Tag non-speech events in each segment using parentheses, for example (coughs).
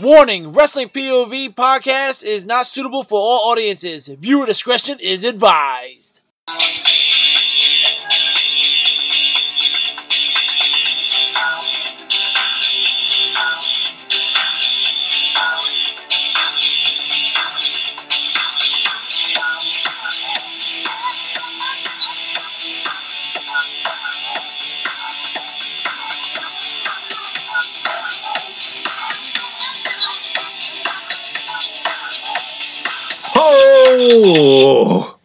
Warning Wrestling POV podcast is not suitable for all audiences. Viewer discretion is advised. Oh,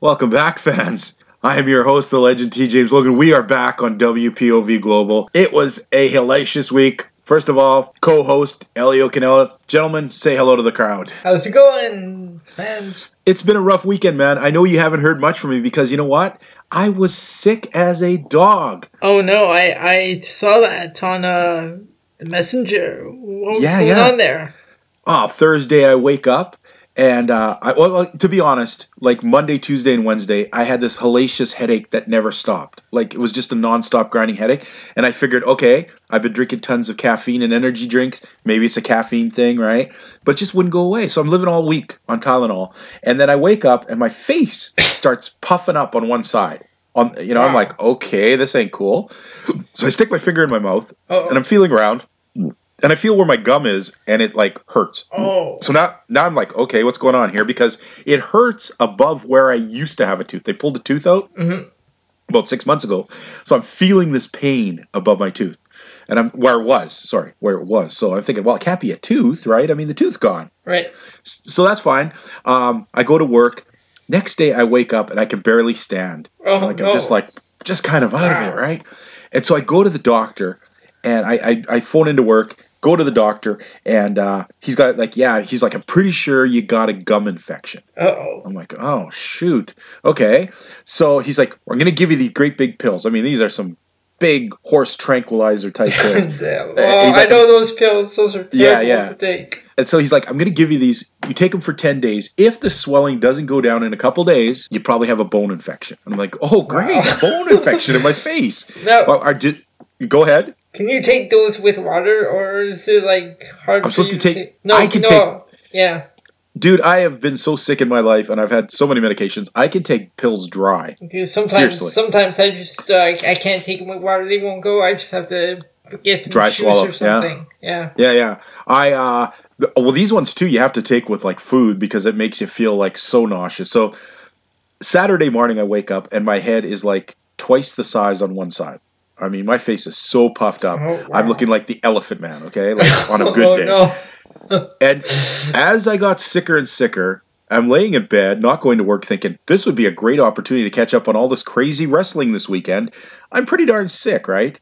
welcome back, fans. I am your host, the legend T. James Logan. We are back on WPOV Global. It was a hellacious week. First of all, co-host Elio Canella. Gentlemen, say hello to the crowd. How's it going, fans? It's been a rough weekend, man. I know you haven't heard much from me because you know what? I was sick as a dog. Oh no, I I saw that on uh the messenger. What was Yeah, going yeah. on there? Oh, Thursday I wake up and uh, I, well, to be honest, like Monday, Tuesday, and Wednesday, I had this hellacious headache that never stopped. Like it was just a nonstop grinding headache, and I figured, okay, I've been drinking tons of caffeine and energy drinks. Maybe it's a caffeine thing, right? But it just wouldn't go away. So I'm living all week on Tylenol, and then I wake up and my face (laughs) starts puffing up on one side. On you know, I'm like, okay, this ain't cool. So I stick my finger in my mouth, Oh, and I'm feeling around, and I feel where my gum is, and it like hurts. oh, So now, now I'm like, okay, what's going on here? Because it hurts above where I used to have a tooth. They pulled the tooth out Mhm. about six months ago, so I'm feeling this pain above my tooth, and I'm where it was. Sorry, where it was. So I'm thinking, well, it can't be a tooth, right? I mean, the tooth's gone, right. So that's fine. Um, I go to work. Next day, I wake up and I can barely stand. Oh Like no. I'm just like just kind of out of it, (sighs) right? And so I go to the doctor, and I I, I phone into work, go to the doctor, and uh, he's got like yeah, he's like I'm pretty sure you got a gum infection. Uh oh. I'm like oh shoot, okay. So he's like I'm gonna give you these great big pills. I mean these are some big horse tranquilizer type (laughs) pills. Damn. Uh, Oh, he's I know those pills. Those are Yeah, yeah. to take. And so he's like, I'm going to give you these. You take them for 10 days. If the swelling doesn't go down in a couple days, you probably have a bone infection. I'm like, oh, great. Wow. bone infection in my face. (laughs) Now, Well, are, ju- go ahead. can you take those with water, or is it like hard? I'm supposed to take- No, I can no. Yeah. Dude, I have been so sick in my life and I've had so many medications. I can take pills dry. Because sometimes, Seriously. sometimes I just uh, I can't take them with water. They won't go. I just have to get some Dry swallow, or yeah. something. Yeah. Yeah, yeah. I, uh, well, these ones too, you have to take with like food because it makes you feel like so nauseous. So Saturday morning, I wake up and my head is like twice the size on one side. I mean, my face is so puffed up. Oh, wow. I'm looking like the elephant man, okay? Like (laughs) on a good oh, day. And as I got sicker and sicker, I'm laying in bed, not going to work, thinking this would be a great opportunity to catch up on all this crazy wrestling this weekend. I'm pretty darn sick, right?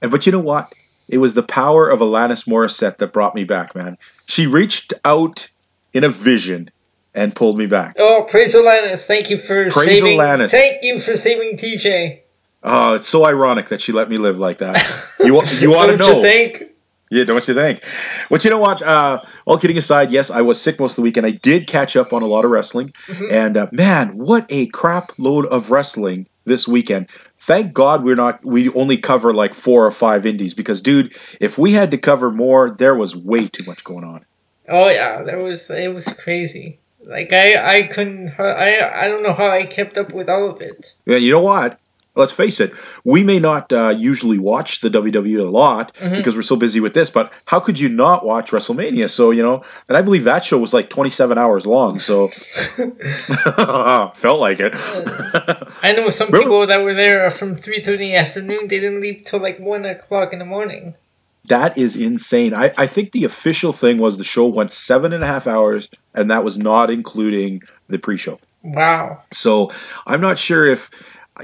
And but you know what? It was the power of Alanis Morissette that brought me back, man. She reached out in a vision and pulled me back. Oh, praise Alanis! Thank you for Praise saving. Alanis. Thank you for saving TJ. Oh, it's so ironic that she let me live like that. (laughs) You you want to Don't know? you think? Yeah, don't you think? But you know what? Uh, all kidding aside, yes, I was sick most of the weekend. I did catch up on a lot of wrestling, Mhm. and uh, man, what a crap load of wrestling this weekend. Thank God we're not. We only cover like four or five indies because, dude, if we had to cover more, there was way too much going on. Oh yeah, there was. It was crazy. Like I, I couldn't. I, I don't know how I kept up with all of it. Yeah, you know what? Let's face it. We may not uh, usually watch the WWE a lot Mhm. because we're so busy with this, but how could you not watch WrestleMania? So you know, and I believe that show was like twenty-seven hours long. So (laughs) (laughs) felt like it. I know some Remember- people that were there from three thirty in the afternoon. They didn't leave till like one o'clock in the morning. That is insane. I, I think the official thing was the show went seven and a half hours, and that was not including the pre-show. Wow. So I'm not sure if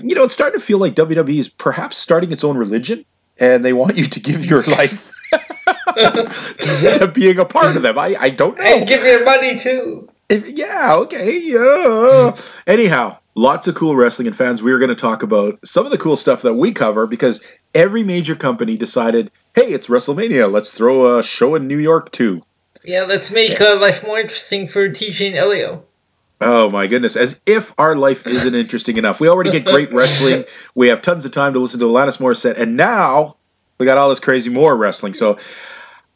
you know. It's starting to feel like WWE is perhaps starting its own religion, and they want you to give your (laughs) life to, to being a part of them. I, I don't know. And give your money too. If- yeah, okay, yeah. Anyhow, lots of cool wrestling and fans. We're going to talk about some of the cool stuff that we cover because every major company decided, hey, it's WrestleMania. Let's throw a show in New York too. Yeah, let's make uh, life more interesting for TJ and Elio. Oh my goodness! As if our life isn't interesting enough. We already get great (laughs) wrestling. We have tons of time to listen to Alanis Morissette, and now we got all this crazy more wrestling. So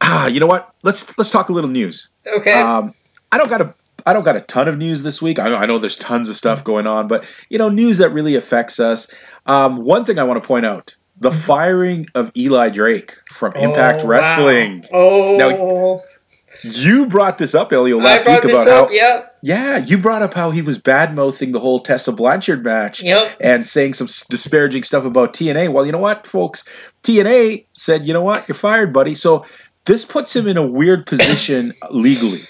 ah, you know what? Let's let's talk a little news. Okay. Um, I don't got a I don't got a ton of news this week. I know, I know there's tons of stuff going on, but you know, news that really affects us. Um, one thing I want to point out: the firing of Eli Drake from Impact Oh, Wrestling. Wow. Oh, You brought this up, Elio, last week about up. how Yep. yeah, you brought up how he was bad mouthing the whole Tessa Blanchard match Yep. and saying some disparaging stuff about TNA. Well, you know what, folks? TNA said, you know what, you're fired, buddy. So this puts him in a weird position (coughs) legally.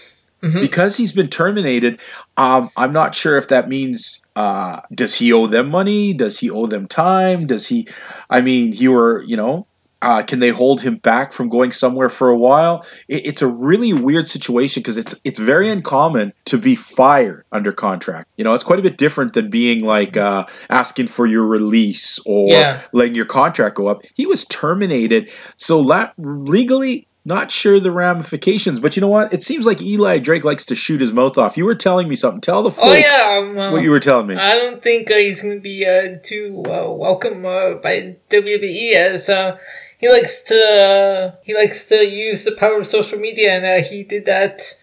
Mhm. Because he's been terminated, um, I'm not sure if that means uh, does he owe them money? Does he owe them time? Does he? I mean, you were, you know, uh, can they hold him back from going somewhere for a while? It, it's a really weird situation because it's it's very uncommon to be fired under contract. You know, it's quite a bit different than being like uh, asking for your release or Yeah. letting your contract go up. He was terminated, so la- legally. Not sure the ramifications, but you know what? It seems like Eli Drake likes to shoot his mouth off. You were telling me something. Tell the folks Oh yeah. Um, uh, what you were telling me. I don't think uh, he's going to be uh, too uh, welcome uh, by WWE as uh, he likes to he likes to use the power of social media, and uh, he did that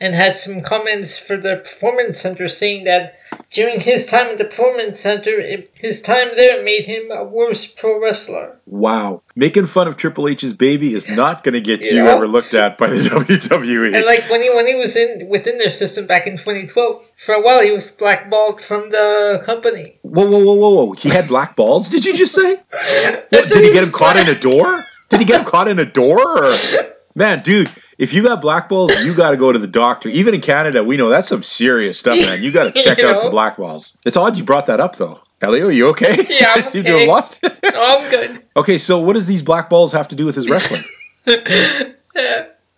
and has some comments for the performance center saying that during his time at the performance center, his time there made him a worse pro wrestler. Wow. Making fun of Triple H's baby is not going to get you Yeah. ever looked at by the (laughs) WWE. And like when he when he was in within their system back in 2012, for a while he was blackballed from the company. Whoa, whoa, whoa, whoa, whoa. He had black balls? Did you just say? (laughs) What, did he get him caught in a door? Did he get him caught in a door? Or? (laughs) Man, dude, if you got black balls, you got to go to the doctor. Even in Canada, we know that's some serious stuff, man. You got to (laughs) check out the know? black balls. It's odd you brought that up, though. Elio, you okay? (laughs) Yeah, I'm I seem to have lost it. (laughs) Oh, I'm good. okay, so what does these black balls have to do with his wrestling? I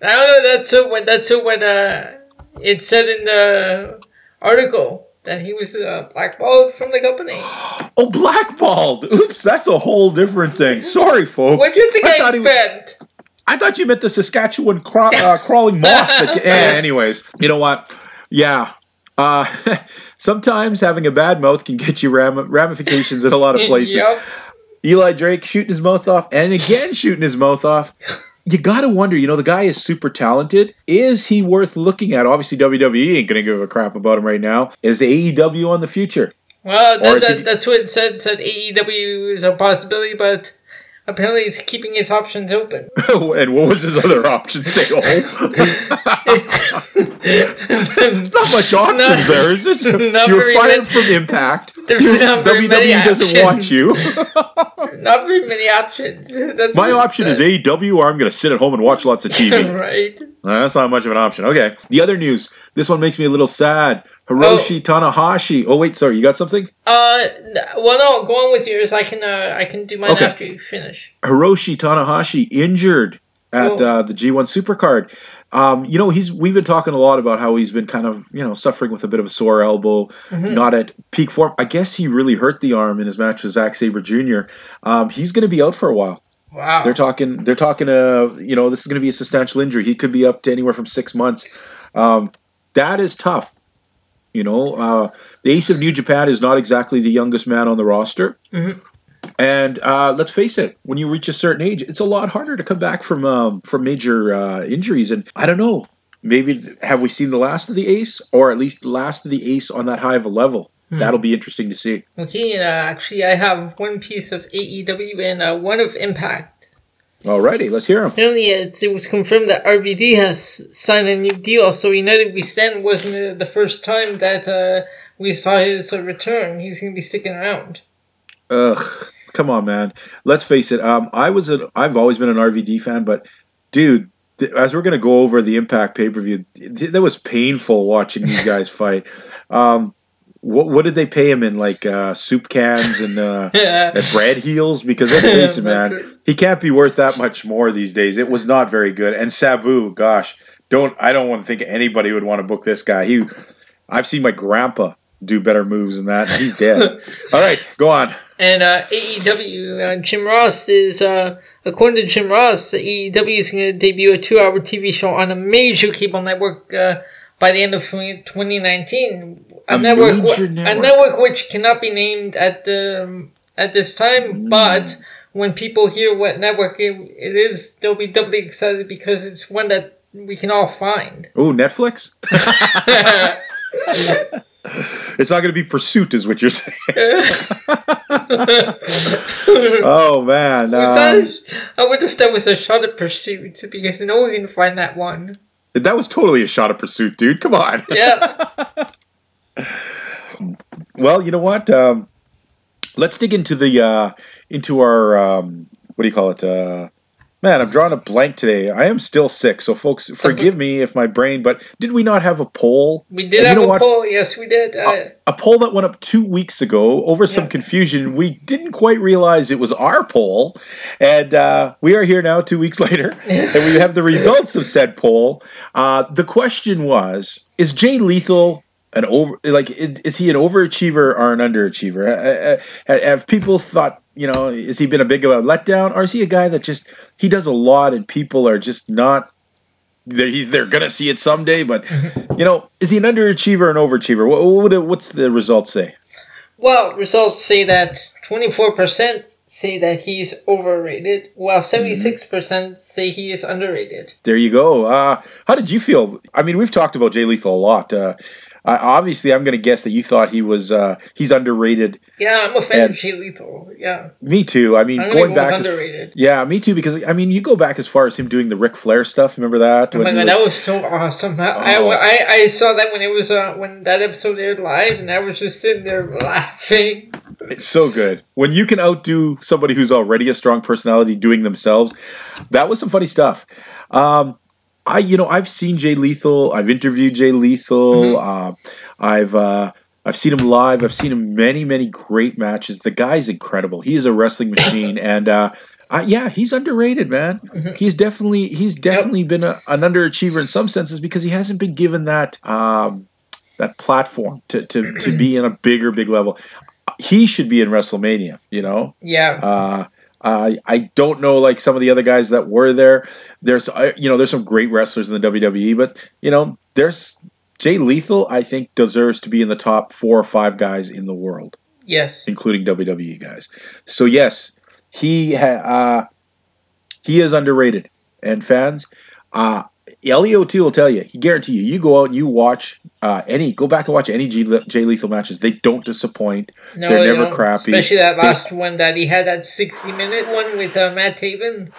don't know. That's so when that's so when uh, it said in the article that he was uh, blackballed from the company. (gasps) Oh, blackballed. Oops, that's a whole different thing. Sorry, folks. What do you think I, thought he meant? I thought you meant the Saskatchewan craw- uh, crawling moss. That, (laughs) eh, anyways, you know what? Yeah. Uh, (laughs) sometimes having a bad mouth can get you ram- ramifications in a lot of (laughs) places. Yep. Eli Drake shooting his mouth off and again shooting his mouth off. You got to wonder, you know, the guy is super talented. Is he worth looking at? Obviously, WWE ain't going to give a crap about him right now. Is AEW on the future? Well, that, is he- that's what it said. Said AEW is a possibility, but apparently it's keeping its options open. (laughs) and what was his other option? Stay home. (laughs) not much options Not- there, is it? (laughs) You're fired many- from Impact. There's not very WWE many doesn't want you. Not very many options. That's My option is. AEW, or I'm going to sit at home and watch lots of TV. right. That's not much of an option. Okay. The other news. This one makes me a little sad. Hiroshi Tanahashi. Oh wait, sorry. You got something? Uh, well, no, go on with yours. I can, uh, I can do mine Okay. after you finish. Hiroshi Tanahashi injured at Oh. uh, the G1 Supercard. Um, you know, he's we've been talking a lot about how he's been kind of you know suffering with a bit of a sore elbow, Mm-hmm. not at peak form. I guess he really hurt the arm in his match with Zack Sabre Jr. Um, he's going to be out for a while. Wow. They're talking. They're talking. Uh, you know, this is going to be a substantial injury. He could be up to anywhere from six months. Um, that is tough. You know, uh, the ace of New Japan is not exactly the youngest man on the roster. Mhm. And uh, let's face it, when you reach a certain age, it's a lot harder to come back from um, from major uh, injuries. And I don't know, maybe have we seen the last of the ace, or at least the last of the ace on that high of a level? That'll be interesting to see. Okay, uh, actually, I have one piece of AEW and uh, one of Impact. Alrighty, let's hear him. Apparently, it was confirmed that RVD has signed a new deal, so United We Stand wasn't the first time that uh, we saw his uh, return. He's going to be sticking around. Ugh, come on, man. Let's face it. Um, I was an I've always been an RVD fan, but dude, th- as we're gonna go over the Impact pay per view, th- that was painful watching these guys (laughs) fight. Um, what what did they pay him in like uh, soup cans and uh, (laughs) and bread heels? Because let's face it, man, he can't be worth that much more these days. It was not very good. And Sabu, gosh, don't I don't want to think anybody would want to book this guy. He, I've seen my grandpa do better moves than that. He's (laughs) dead. All right, go on. And uh, AEW, uh, Jim Ross is, uh, according to Jim Ross, AEW is going to debut a two hour TV show on a major cable network uh, by the end of 2019. A, network, major a network. network which cannot be named at the at this time, Hmm. but when people hear what network it, it is, they'll be doubly excited because it's one that we can all find. Oh, Netflix. (laughs) (laughs) it's not going to be Pursuit, is what you're saying. (laughs) oh man, um, I wonder if that was a shot at pursuit because no one can find that one. that was totally a shot of Pursuit, dude. Come on. Yeah. Well, you know what? Um, let's dig into the uh, into our um, what do you call it? Uh, man, I'm drawing a blank today. I am still sick, so folks, (laughs) forgive me if my brain. But did we not have a poll? We did And you have know a what? poll. Yes, we did. Uh, A poll that went up two weeks ago over some Yes. confusion. We didn't quite realize it was our poll, and uh, we are here now, two weeks (laughs) later, and we have the results of said poll. Uh, the question was: Is Jay Lethal an over? Like, is, is he an overachiever or an underachiever? Have people thought? You know, has he been a big of a letdown, or is he a guy that just he does a lot and people are just not they're, they're gonna see it someday, but (laughs) you know, is he an underachiever or an overachiever? What, what, what's the results say? well, results say that 24% say that he's overrated, while 76% say he is underrated. There you go. Uh, how did you feel? I mean, we've talked about Jay Lethal a lot. Uh, I, obviously, I'm going to guess that you thought he was uh, he's underrated. Yeah, I'm a fan And- of Jay Lethal. Yeah. Me too. I mean, I'm gonna go back, with as, underrated. yeah, me too. Because I mean, you go back as far as him doing the Ric Flair stuff. Remember that? Oh my god, that was so awesome! I, Oh. I, I, I saw that when it was uh, when that episode aired live, and I was just sitting there laughing. It's so good. When you can outdo somebody who's already a strong personality doing themselves, that was some funny stuff. Um, I, you know, I've seen Jay Lethal. I've interviewed Jay Lethal. Uh, I've, uh, I've seen him live. I've seen him many, many great matches. The guy's incredible. He is a wrestling machine, (laughs) and uh, uh, yeah, he's underrated, man. He's definitely, he's definitely been a, an underachiever in some senses because he hasn't been given that. Um, that platform to, to, to be in a bigger, big level. He should be in WrestleMania, you know? Yeah, Uh, I don't know like some of the other guys that were there. There's, uh, you know, there's some great wrestlers in the WWE, but you know, there's Jay Lethal. I think deserves to be in the top four or five guys in the world, yes, including WWE guys. So yes, he ha- uh, he is underrated, and fans, uh, T will tell you. He guarantee you. You go out and you watch uh, any. Go back and watch any G- Jay Lethal matches. They don't disappoint. no, they're never crappy. Especially that They- last one that he had that sixty minute one with uh, Matt Taven.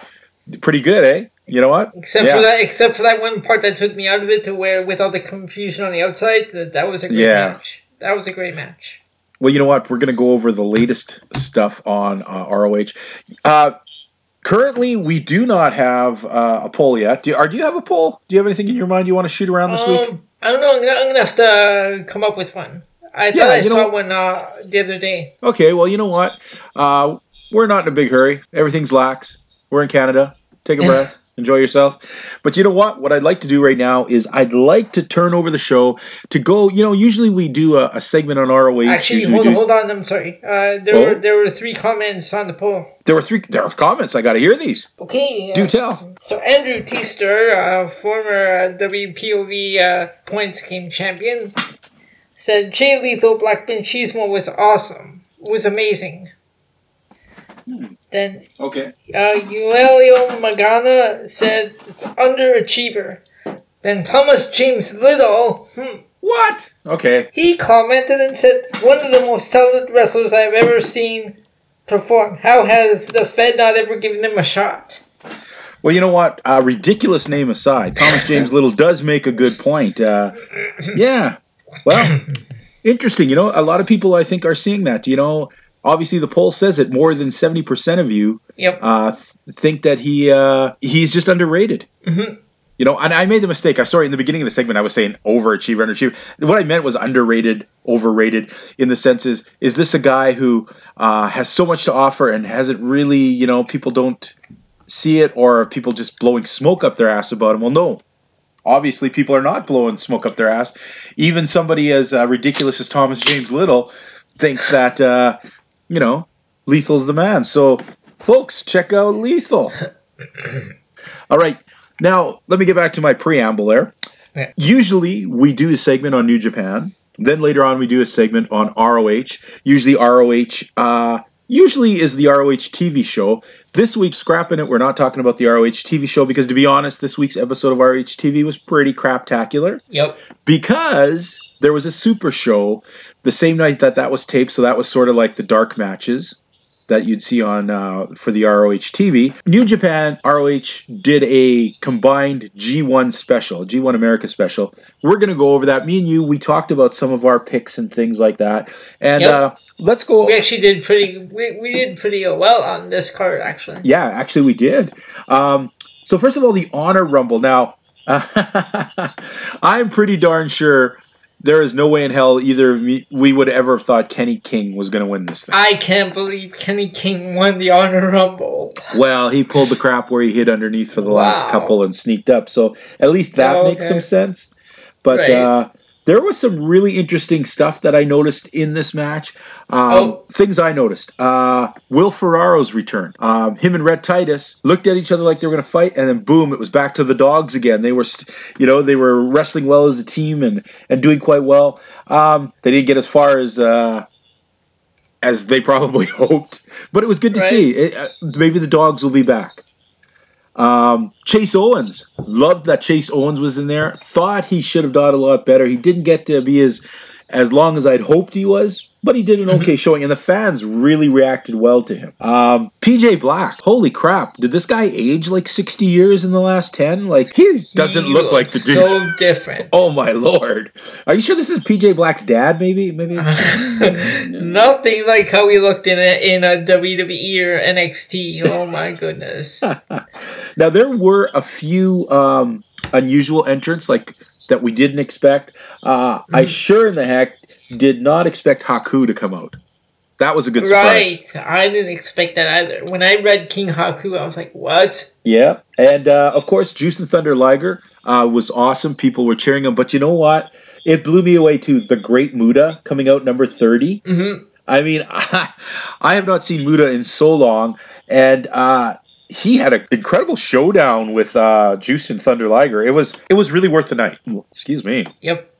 Pretty good, eh? You know what? Except Yeah. for that, except for that one part that took me out of it, to where with all the confusion on the outside, that that was a great Yeah. match. That was a great match. Well, you know what? We're going to go over the latest stuff on uh, ROH. Uh, currently, we do not have uh, a poll yet. Do you, or do you have a poll? Do you have anything in your mind you want to shoot around this week? Um, I don't know. I'm gonna, I'm gonna have to uh, come up with one. I thought Yeah, I saw one uh, the other day. Okay, well, you know what? Uh, we're not in a big hurry. Everything's lax. We're in Canada. Take a (laughs) breath. Enjoy yourself. But you know what? What I'd like to do right now is I'd like to turn over the show to go. You know, usually we do a, a segment on ROH. Actually, Usually hold on, do- hold on. I'm sorry. Uh, there Oh? were there were three comments on the poll. There were three. There are comments. I got to hear these. Okay. Do yes. tell. So Andrew Teaster, uh, former uh, WPOV uh, points game champion, said Jay Lethal Black Machismo was awesome. Was amazing. Then Okay. uh, Eulelio Magana said underachiever. Then Thomas James Little, hmm, What? Okay. he commented and said, one of the most talented wrestlers I've ever seen perform. How has the Fed not ever given him a shot? Well, you know what? Uh, ridiculous name aside, Thomas James (laughs) Little does make a good point. Uh, yeah. Well, (laughs) interesting. You know, a lot of people I think are seeing that. You know, obviously the poll says it. More than seventy percent of you Yep. uh, th- think that he uh, he's just underrated. You know, and I made the mistake. I sorry in the beginning of the segment I was saying overachiever, underachiever. What I meant was underrated, overrated. In the sense is, is this a guy who uh, has so much to offer and hasn't really, you know, people don't see it, or are people just blowing smoke up their ass about him? Well, no. Obviously, people are not blowing smoke up their ass. Even somebody as uh, ridiculous as Thomas James Little thinks that, uh, you know, Lethal's the man. So, folks, check out Lethal. (coughs) All right. Now, let me get back to my preamble there. Yeah. Usually, we do a segment on New Japan. Then later on, we do a segment on ROH. Usually, ROH uh, usually is the ROH TV show. This week, scrapping it, we're not talking about the ROH TV show because, to be honest, this week's episode of ROH TV was pretty craptacular Yep. because there was a super show the same night that that was taped. So that was sort of like the dark matches that you'd see on uh, for the ROH TV. New Japan ROH did a combined G1 special, G1 America special. We're gonna go over that. Me and you, we talked about some of our picks and things like that. And Yep. uh, let's go. We actually did pretty. We, we did pretty well on this card, actually. Yeah, actually, we did. Um, so first of all, the Honor Rumble. Now, (laughs) I'm pretty darn sure there is no way in hell either of me, we would ever have thought Kenny King was going to win this thing. I can't believe Kenny King won the Honor Rumble. well, he pulled the crap where he hid underneath for the last couple and sneaked up. So at least that Oh, makes some sense. But Right. uh, there was some really interesting stuff that I noticed in this match. Um, Oh. Things I noticed. Uh, Will Ferrara's return. Um, him and Rhett Titus looked at each other like they were going to fight, and then boom, it was back to the dogs again. They were, you know, they were wrestling well as a team and and doing quite well. Um, they didn't get as far as. Uh, as they probably (laughs) hoped, but it was good to Right. see. It, uh, maybe the dogs will be back. Um, Chase Owens loved that Chase Owens was in there. Thought he should have done a lot better. He didn't get to be as as long as I'd hoped he was, but he did an okay showing, and the fans really reacted well to him. Um, PJ Black, holy crap! Did this guy age like sixty years in the last ten? Like he doesn't He look like the looks dude. So different. (laughs) Oh my lord! Are you sure this is PJ Black's dad? Maybe, maybe. (laughs) Nothing like how he looked in a in a WWE or NXT. Oh my goodness. (laughs) Now there were a few um, unusual entrants like that we didn't expect. Uh, I sure in the heck did not expect Haku to come out. That was a good surprise. right. I didn't expect that either. When I read King Haku, I was like, what? Yeah, and uh, of course, Jushin Thunder Liger uh, was awesome. People were cheering him, but you know what? It blew me away too. The Great Muta coming out number 30 Mhm. I mean, (laughs) I, have not seen Muta in so long, and uh, he had an incredible showdown with uh, Jushin Thunder Liger. It was it was really worth the night. Excuse me. Yep.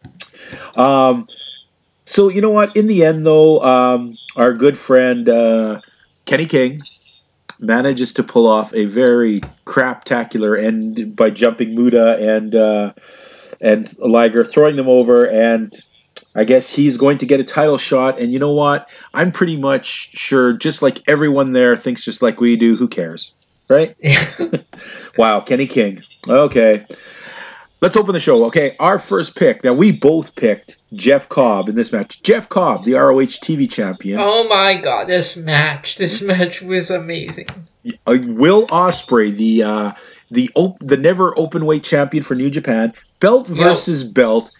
Um, so you know what? In the end, though, um, our good friend uh, Kenny King manages to pull off a very craptacular end by jumping Muta and uh, and Liger, throwing them over, and I guess he's going to get a title shot. And you know what? I'm pretty much sure, just like everyone there thinks, just like we do. Who cares, right? (laughs) Wow, Kenny King. Okay. Let's open the show. Okay, our first pick. Now, we both picked Jeff Cobb in this match. Jeff Cobb, the ROH TV champion. Oh my god, this match. This match was amazing. Uh, Will Ospreay, the uh, the op- the never open weight champion for New Japan, belt Yep. versus belt.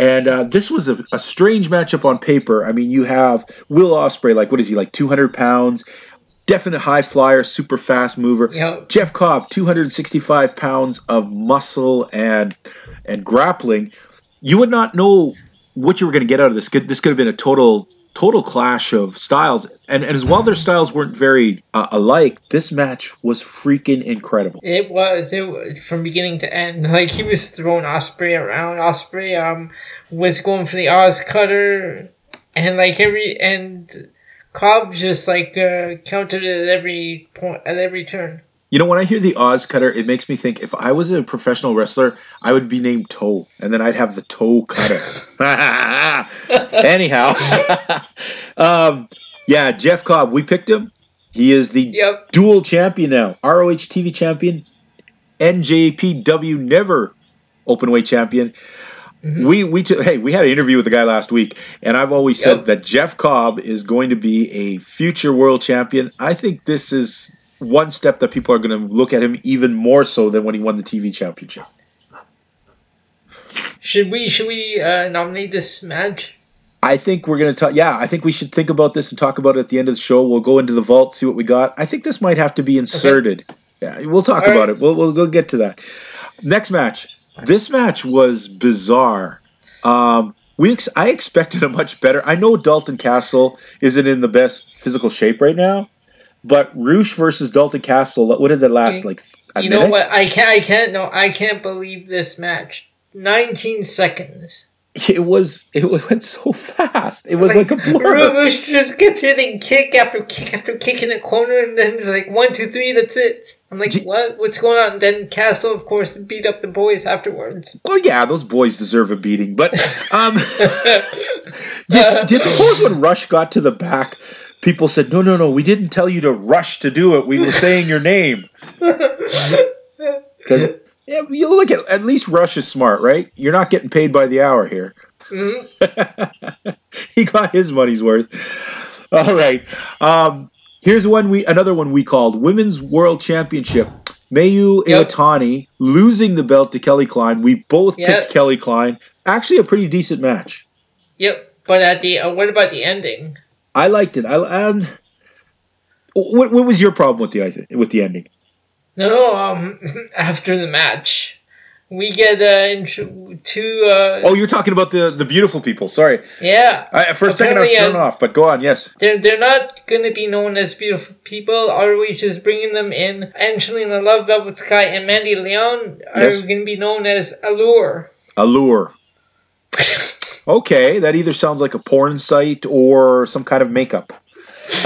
And uh, this was a, a strange matchup on paper. I mean, you have Will Ospreay, like what is he, like 200 pounds, definite high flyer, super fast mover. Yep. Jeff Cobb, 265 pounds of muscle and and grappling. You would not know what you were going to get out of this. This could have been a total total clash of styles. And, and as while their styles weren't very uh, alike, this match was freaking incredible. It was. It was from beginning to end. (laughs) Like he was throwing Ospreay around. Ospreay um was going for the Oz cutter, and like every and Cobb just like uh, countered it at every point at every turn. You know, when I hear the Oz cutter, it makes me think if I was a professional wrestler, I would be named Toe, and then I'd have the Toe cutter. (laughs) (laughs) Anyhow, (laughs) um, yeah, Jeff Cobb, we picked him. He is the Yep. dual champion now, ROH TV champion, NJPW never open weight champion. We we t- hey we had an interview with the guy last week, and I've always said that Jeff Cobb is going to be a future world champion. I think this is one step that people are going to look at him even more so than when he won the TV championship. Should we should we uh, nominate this match? I think we're going to talk. Yeah, I think we should think about this and talk about it at the end of the show. We'll go into the vault, see what we got. I think this might have to be inserted. Yeah, we'll talk All about right. it. We'll we'll go get to that. Next match. This match was bizarre. Um, we ex- I expected a much better. I know Dalton Castle isn't in the best physical shape right now, but Rush versus Dalton Castle. What did that last like? A you minute? know what? I can't. I can't. No, I can't believe this match. Nineteen seconds. (laughs) it was it (laughs) went so fast. It was like, like a (laughs) blur. Rush just kept hitting kick after kick after kick in the corner, and then like one, two, three. That's it. I'm like, what? What's going on? And then Castle, of course, beat up the boys afterwards. Well, yeah, those boys deserve a beating, but um, did, did suppose when Rush got to the back, people said, "No, no, no, we didn't tell you to rush to do it. We were saying your name." (laughs) Yeah, you look at at least Rush is smart, right? You're not getting paid by the hour here. Mm-hmm. (laughs) he got his money's worth. All right. Um, here's one we another one we called Women's World Championship. Mayu yep. Iwatani losing the belt to Kelly Klein. We both yes. picked Kelly Klein. Actually, a pretty decent match. Yep, but at the uh, what about the ending? I liked it. I um, what, what was your problem with the with the ending? No, um, (laughs) after the match, we get uh, two. Uh, oh, you're talking about the the beautiful people. Sorry. Yeah. I, for a second, I was thrown uh, off, but go on. Yes. They're they're not gonna be known as beautiful people. Are we just bringing them in? Angelina Love, Velvet Sky, and Mandy Leon are yes. gonna be known as Allure. Allure. Okay, that either sounds like a porn site or some kind of makeup.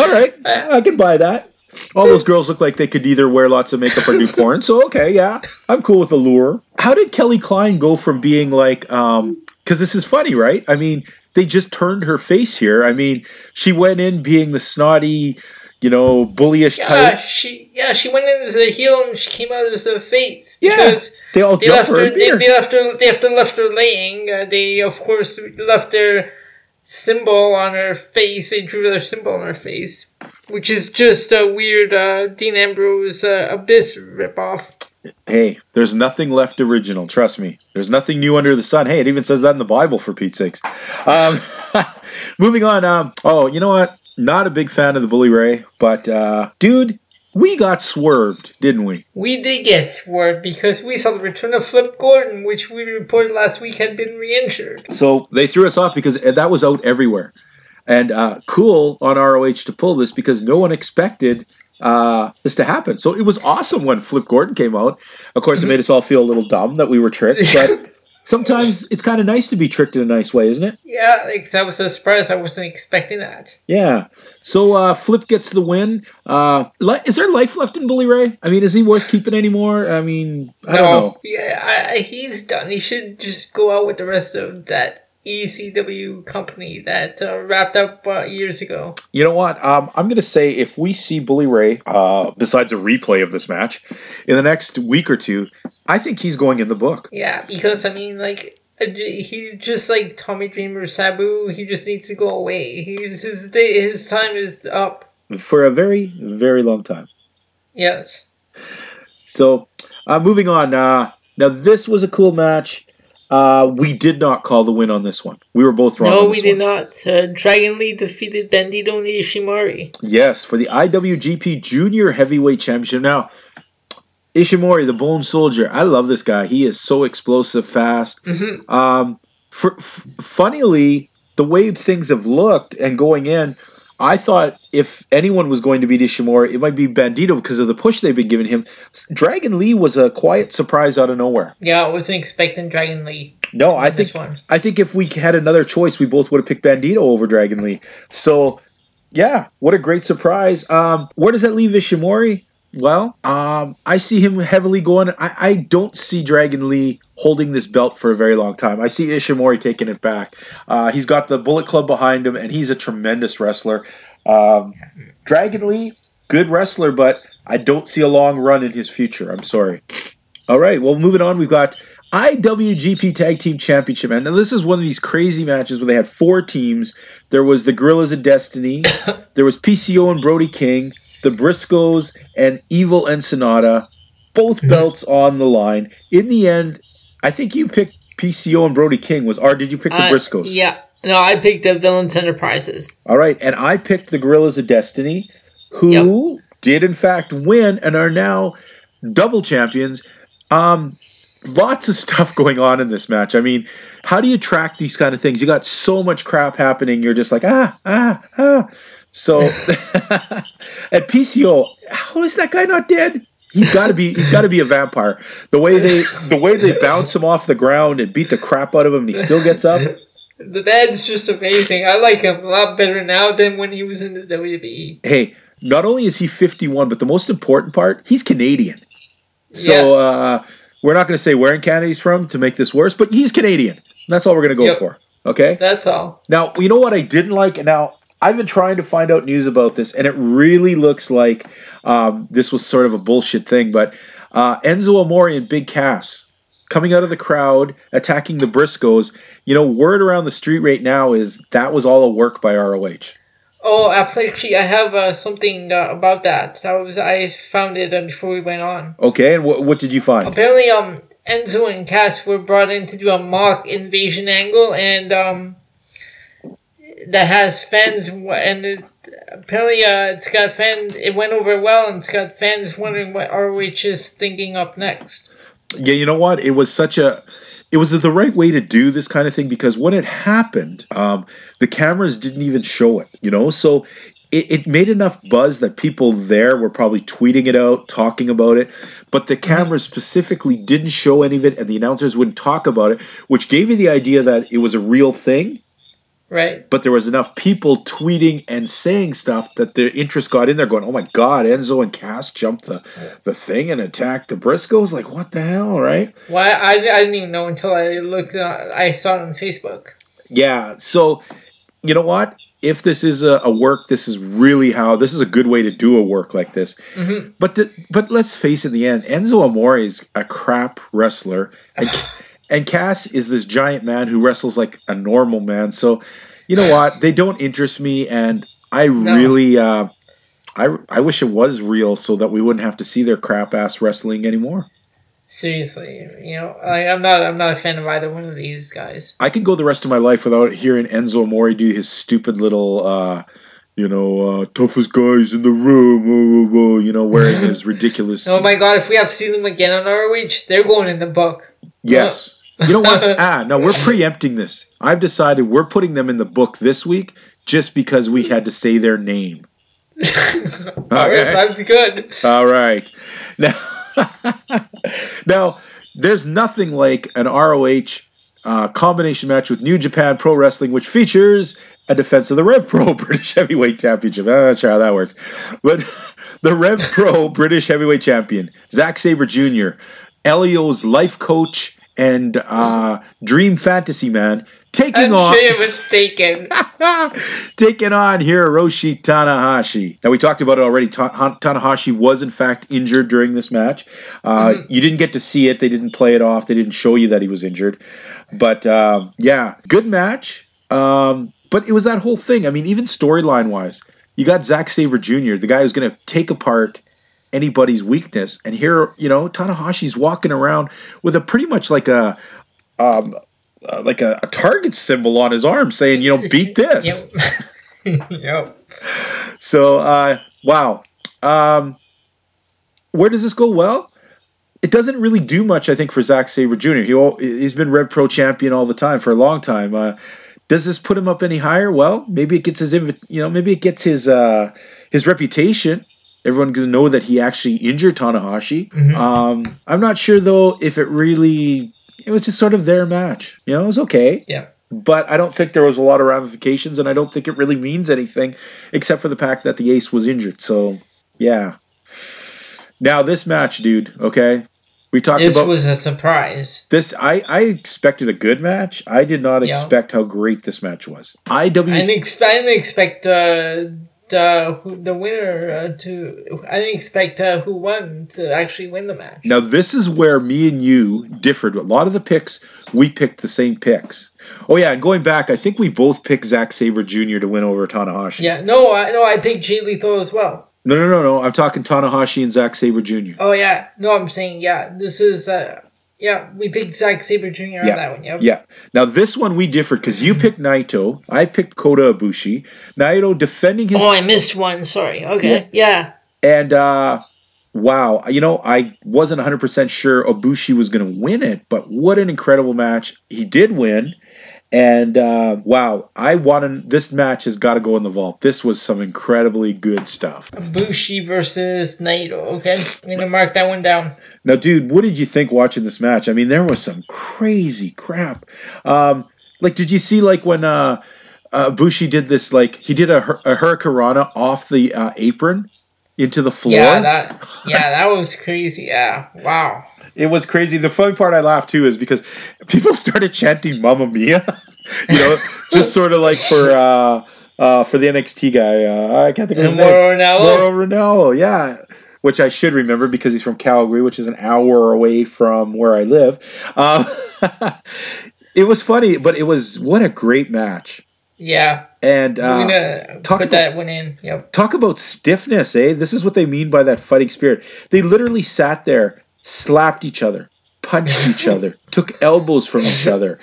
All right, I can buy that all those girls look like they could either wear lots of makeup or do (laughs) porn. So okay, yeah, I'm cool with the lure. How did Kelly Klein go from being like, um, because this is funny, right? I mean, they just turned her face here. I mean, she went in being the snotty, you know, bullyish yeah, type. She yeah, she went in as a heel and she came out as a face. Because yeah, they all they left her. They, they, left her. They after left her laying. Uh, they of course left their symbol on her face. They drew their symbol on her face which is just a weird uh, Dean Ambrose uh, Abyss ripoff. Hey, there's nothing left original. Trust me. There's nothing new under the sun. Hey, it even says that in the Bible for Pete's sakes. Um, (laughs) moving on. Um, oh, you know what? Not a big fan of the Bully Ray, but uh, dude, we got swerved, didn't we? We did get swerved because we saw the return of Flip Gordon, which we reported last week had been re-injured. So they threw us off because that was out everywhere and uh, cool on ROH to pull this because no one expected uh, this to happen. So it was awesome when Flip Gordon came out. Of course, it made us all feel a little dumb that we were tricked, but (laughs) sometimes it's kind of nice to be tricked in a nice way, isn't it? Yeah, because I was so surprised. I wasn't expecting that. Yeah. So uh, Flip gets the win. Uh, is there life left in Bully Ray? I mean, is he worth keeping anymore? I mean, I no. don't know. Yeah, I, he's done. He should just go out with the rest of that ECW company that uh, wrapped up uh, years ago. You know what? Um, I'm going to say if we see Bully Ray, uh, besides a replay of this match, in the next week or two, I think he's going in the book. Yeah, because I mean, like uh, he just like Tommy Dreamer, Sabu. He just needs to go away. He's his day. His time is up for a very very long time. Yes. So, uh, moving on. Uh, now this was a cool match. Uh, we did not call the win on this one. We were both wrong. No, we did one. not. Uh, Dragon Lee defeated Bandito and Ishimori. Yes, for the IWGP Junior Heavyweight Championship. Now, Ishimori, the Bone Soldier, I love this guy. He is so explosive, fast. Mm-hmm. Um, for, f- funnily, the way things have looked and going in, I thought if anyone was going to beat Ishimori, it might be Bandito because of the push they've been giving him. Dragon Lee was a quiet surprise out of nowhere. Yeah, I wasn't expecting Dragon Lee. No, I think I think if we had another choice, we both would have picked Bandito over Dragon Lee. So, yeah, what a great surprise. Um, where does that leave Ishimori? Well, um, I see him heavily going. I, I don't see Dragon Lee holding this belt for a very long time. I see Ishimori taking it back. Uh, he's got the Bullet Club behind him, and he's a tremendous wrestler. Um, Dragon Lee, good wrestler, but I don't see a long run in his future. I'm sorry. All right, well, moving on, we've got IWGP Tag Team Championship. And now this is one of these crazy matches where they had four teams. There was the Guerrillas of Destiny, (coughs) there was PCO and Brody King, the Briscoes, and Evil and Sanada, both mm-hmm. belts on the line. In the end, I think you picked PCO and Brody King. Was or did you pick the uh, Briscoes? Yeah, no, I picked the Villains Enterprises. All right, and I picked the Guerrillas of Destiny, who yep. did in fact win and are now double champions. Um, lots of (laughs) stuff going on in this match. I mean, how do you track these kind of things? You got so much crap happening. You're just like ah ah ah. So (laughs) (laughs) at PCO, how is that guy not dead? He's got to be. He's got to be a vampire. The way they, the way they bounce him off the ground and beat the crap out of him, and he still gets up. The man's just amazing. I like him a lot better now than when he was in the WWE. Hey, not only is he 51, but the most important part, he's Canadian. So Yes. uh, we're not going to say where in Canada he's from to make this worse, but he's Canadian. That's all we're going to go Yep. for. Okay. That's all. Now, you know what I didn't like? Now, I've been trying to find out news about this, and it really looks like um, this was sort of a bullshit thing. But uh, Enzo Amore and Big Cass coming out of the crowd, attacking the Briscoes. You know, word around the street right now is that was all a work by ROH. Oh, actually, I have uh, something uh, about that. That was I found it uh, before we went on. Okay, and what what did you find? Apparently, um, Enzo and Cass were brought in to do a mock invasion angle, and um, that has fans, and it, apparently, uh, it's got fans. It went over well, and it's got fans wondering what ROH is thinking up next. Yeah, you know what? It was such a it was the right way to do this kind of thing because when it happened, um, the cameras didn't even show it, you know? So it, it made enough buzz that people there were probably tweeting it out, talking about it, but the cameras specifically didn't show any of it and the announcers wouldn't talk about it, which gave you the idea that it was a real thing Right? but there was enough people tweeting and saying stuff that their interest got in there going, oh my God, Enzo and Cass jumped the, the thing and attacked the Briscoes? Like, what the hell, right? Why? I, I didn't even know until I looked. Uh, I saw it on Facebook. Yeah. So, you know what? If this is a, a work, this is really how this is a good way to do a work like this. Mhm. But the, but let's face it, in the end, Enzo Amore is a crap wrestler, (laughs) and, and Cass is this giant man who wrestles like a normal man. So, you know what? They don't interest me, and I No. really, uh, I I wish it was real so that we wouldn't have to see their crap ass wrestling anymore. Seriously, you know, I, I'm not. I'm not a fan of either one of these guys. I could go the rest of my life without hearing Enzo Amore do his stupid little, uh, you know, uh, toughest guys in the room, you know, wearing his (laughs) ridiculous. Oh my god! If we have seen see them again on ROH, they're going in the book. yes. You know what? (laughs) ah, no, we're preempting this. I've decided we're putting them in the book this week just because we had to say their name. (laughs) Alright, sounds good. All right. Now, (laughs) now there's nothing like an ROH uh, combination match with New Japan Pro Wrestling, which features a defense of the Rev Pro British Heavyweight Championship. I'm not sure how that works, but the Rev Pro British Heavyweight Champion, Zack Sabre Jr., Elio's life coach and uh, dream fantasy man, taking I'm on sure it was taken. (laughs) taking on Hiroshi Tanahashi. Now we talked about it already. Ta- Tanahashi was in fact injured during this match. Uh, You didn't get to see it. They didn't play it off. They didn't show you that he was injured. But um, yeah, good match. Um, but it was that whole thing. I mean, even storyline wise, you got Zack Sabre Jr., the guy who's going to take apart anybody's weakness. And here, you know, Tanahashi's walking around with a pretty much like a. Um, uh, like a, a target symbol on his arm saying, you know, beat (laughs) this. Yep. (laughs) yep. So, uh, wow. Um, where does this go? Well, it doesn't really do much, I think, for Zack Sabre Jr. He he's been Rev Pro champion all the time for a long time. Uh, does this put him up any higher? Well, maybe it gets his, you know, maybe it gets his uh, his reputation. Everyone's gonna know that he actually injured Tanahashi. Mhm. Um, I'm not sure though if it really. It was just sort of their match. You know, it was okay Yeah. but I don't think there was a lot of ramifications, and I don't think it really means anything except for the fact that the ace was injured. So, yeah. Now this match, dude. Okay, we talked This about was a surprise. this. I I expected a good match. I did not Yeah. expect how great this match was. I IW. didn't, ex- I didn't expect uh, the who, the winner uh, to. I didn't expect uh, who won to actually win the match. Now this is where me and you differed. A lot of the picks we picked the same picks. Oh yeah, and going back, I think we both picked Zack Sabre Jr. to win over Tanahashi. Yeah, no, I no, I picked Jay Lethal as well. No, no, no, no. I'm talking Tanahashi and Zack Sabre Jr. Oh yeah, no, I'm saying yeah. This is uh, yeah, we picked Zack Sabre Jr. on Yeah, that one. Yep. Yeah. Now this one we differed because you picked Naito, I picked Kota Ibushi. Naito defending his Oh, I missed one. Sorry. Okay. Yeah. and uh wow, you know I wasn't 100 percent sure Ibushi was going to win it, but what an incredible match! He did win, And uh, wow, I wanted this match has got to go in the vault. This was some incredibly good stuff. Bushi versus Naito. Okay, I'm gonna mark that one down. Now, dude, what did you think watching this match? I mean, there was some crazy crap. Um, like, did you see like when uh, uh, Bushi did this? Like, he did a, a hurricanrana off the uh, apron into the floor. Yeah, that (laughs) yeah, that was crazy. Yeah, wow. It was crazy. The funny part I laughed too is because people (laughs) started chanting "Mamma Mia," (laughs) you know, just sort of like for uh, uh, for the NXT guy. Uh, I can't think of his name. Mauro Ranallo. Mauro yeah. Which I should remember because he's from Calgary, which is an hour away from where I live. Um, (laughs) it was funny, but it was what a great match. Yeah, And uh, talk put about- that one in. Yep. talk about stiffness, eh? This is what they mean by that fighting spirit. They literally sat there, slapped each other, punched each other, took elbows from each other.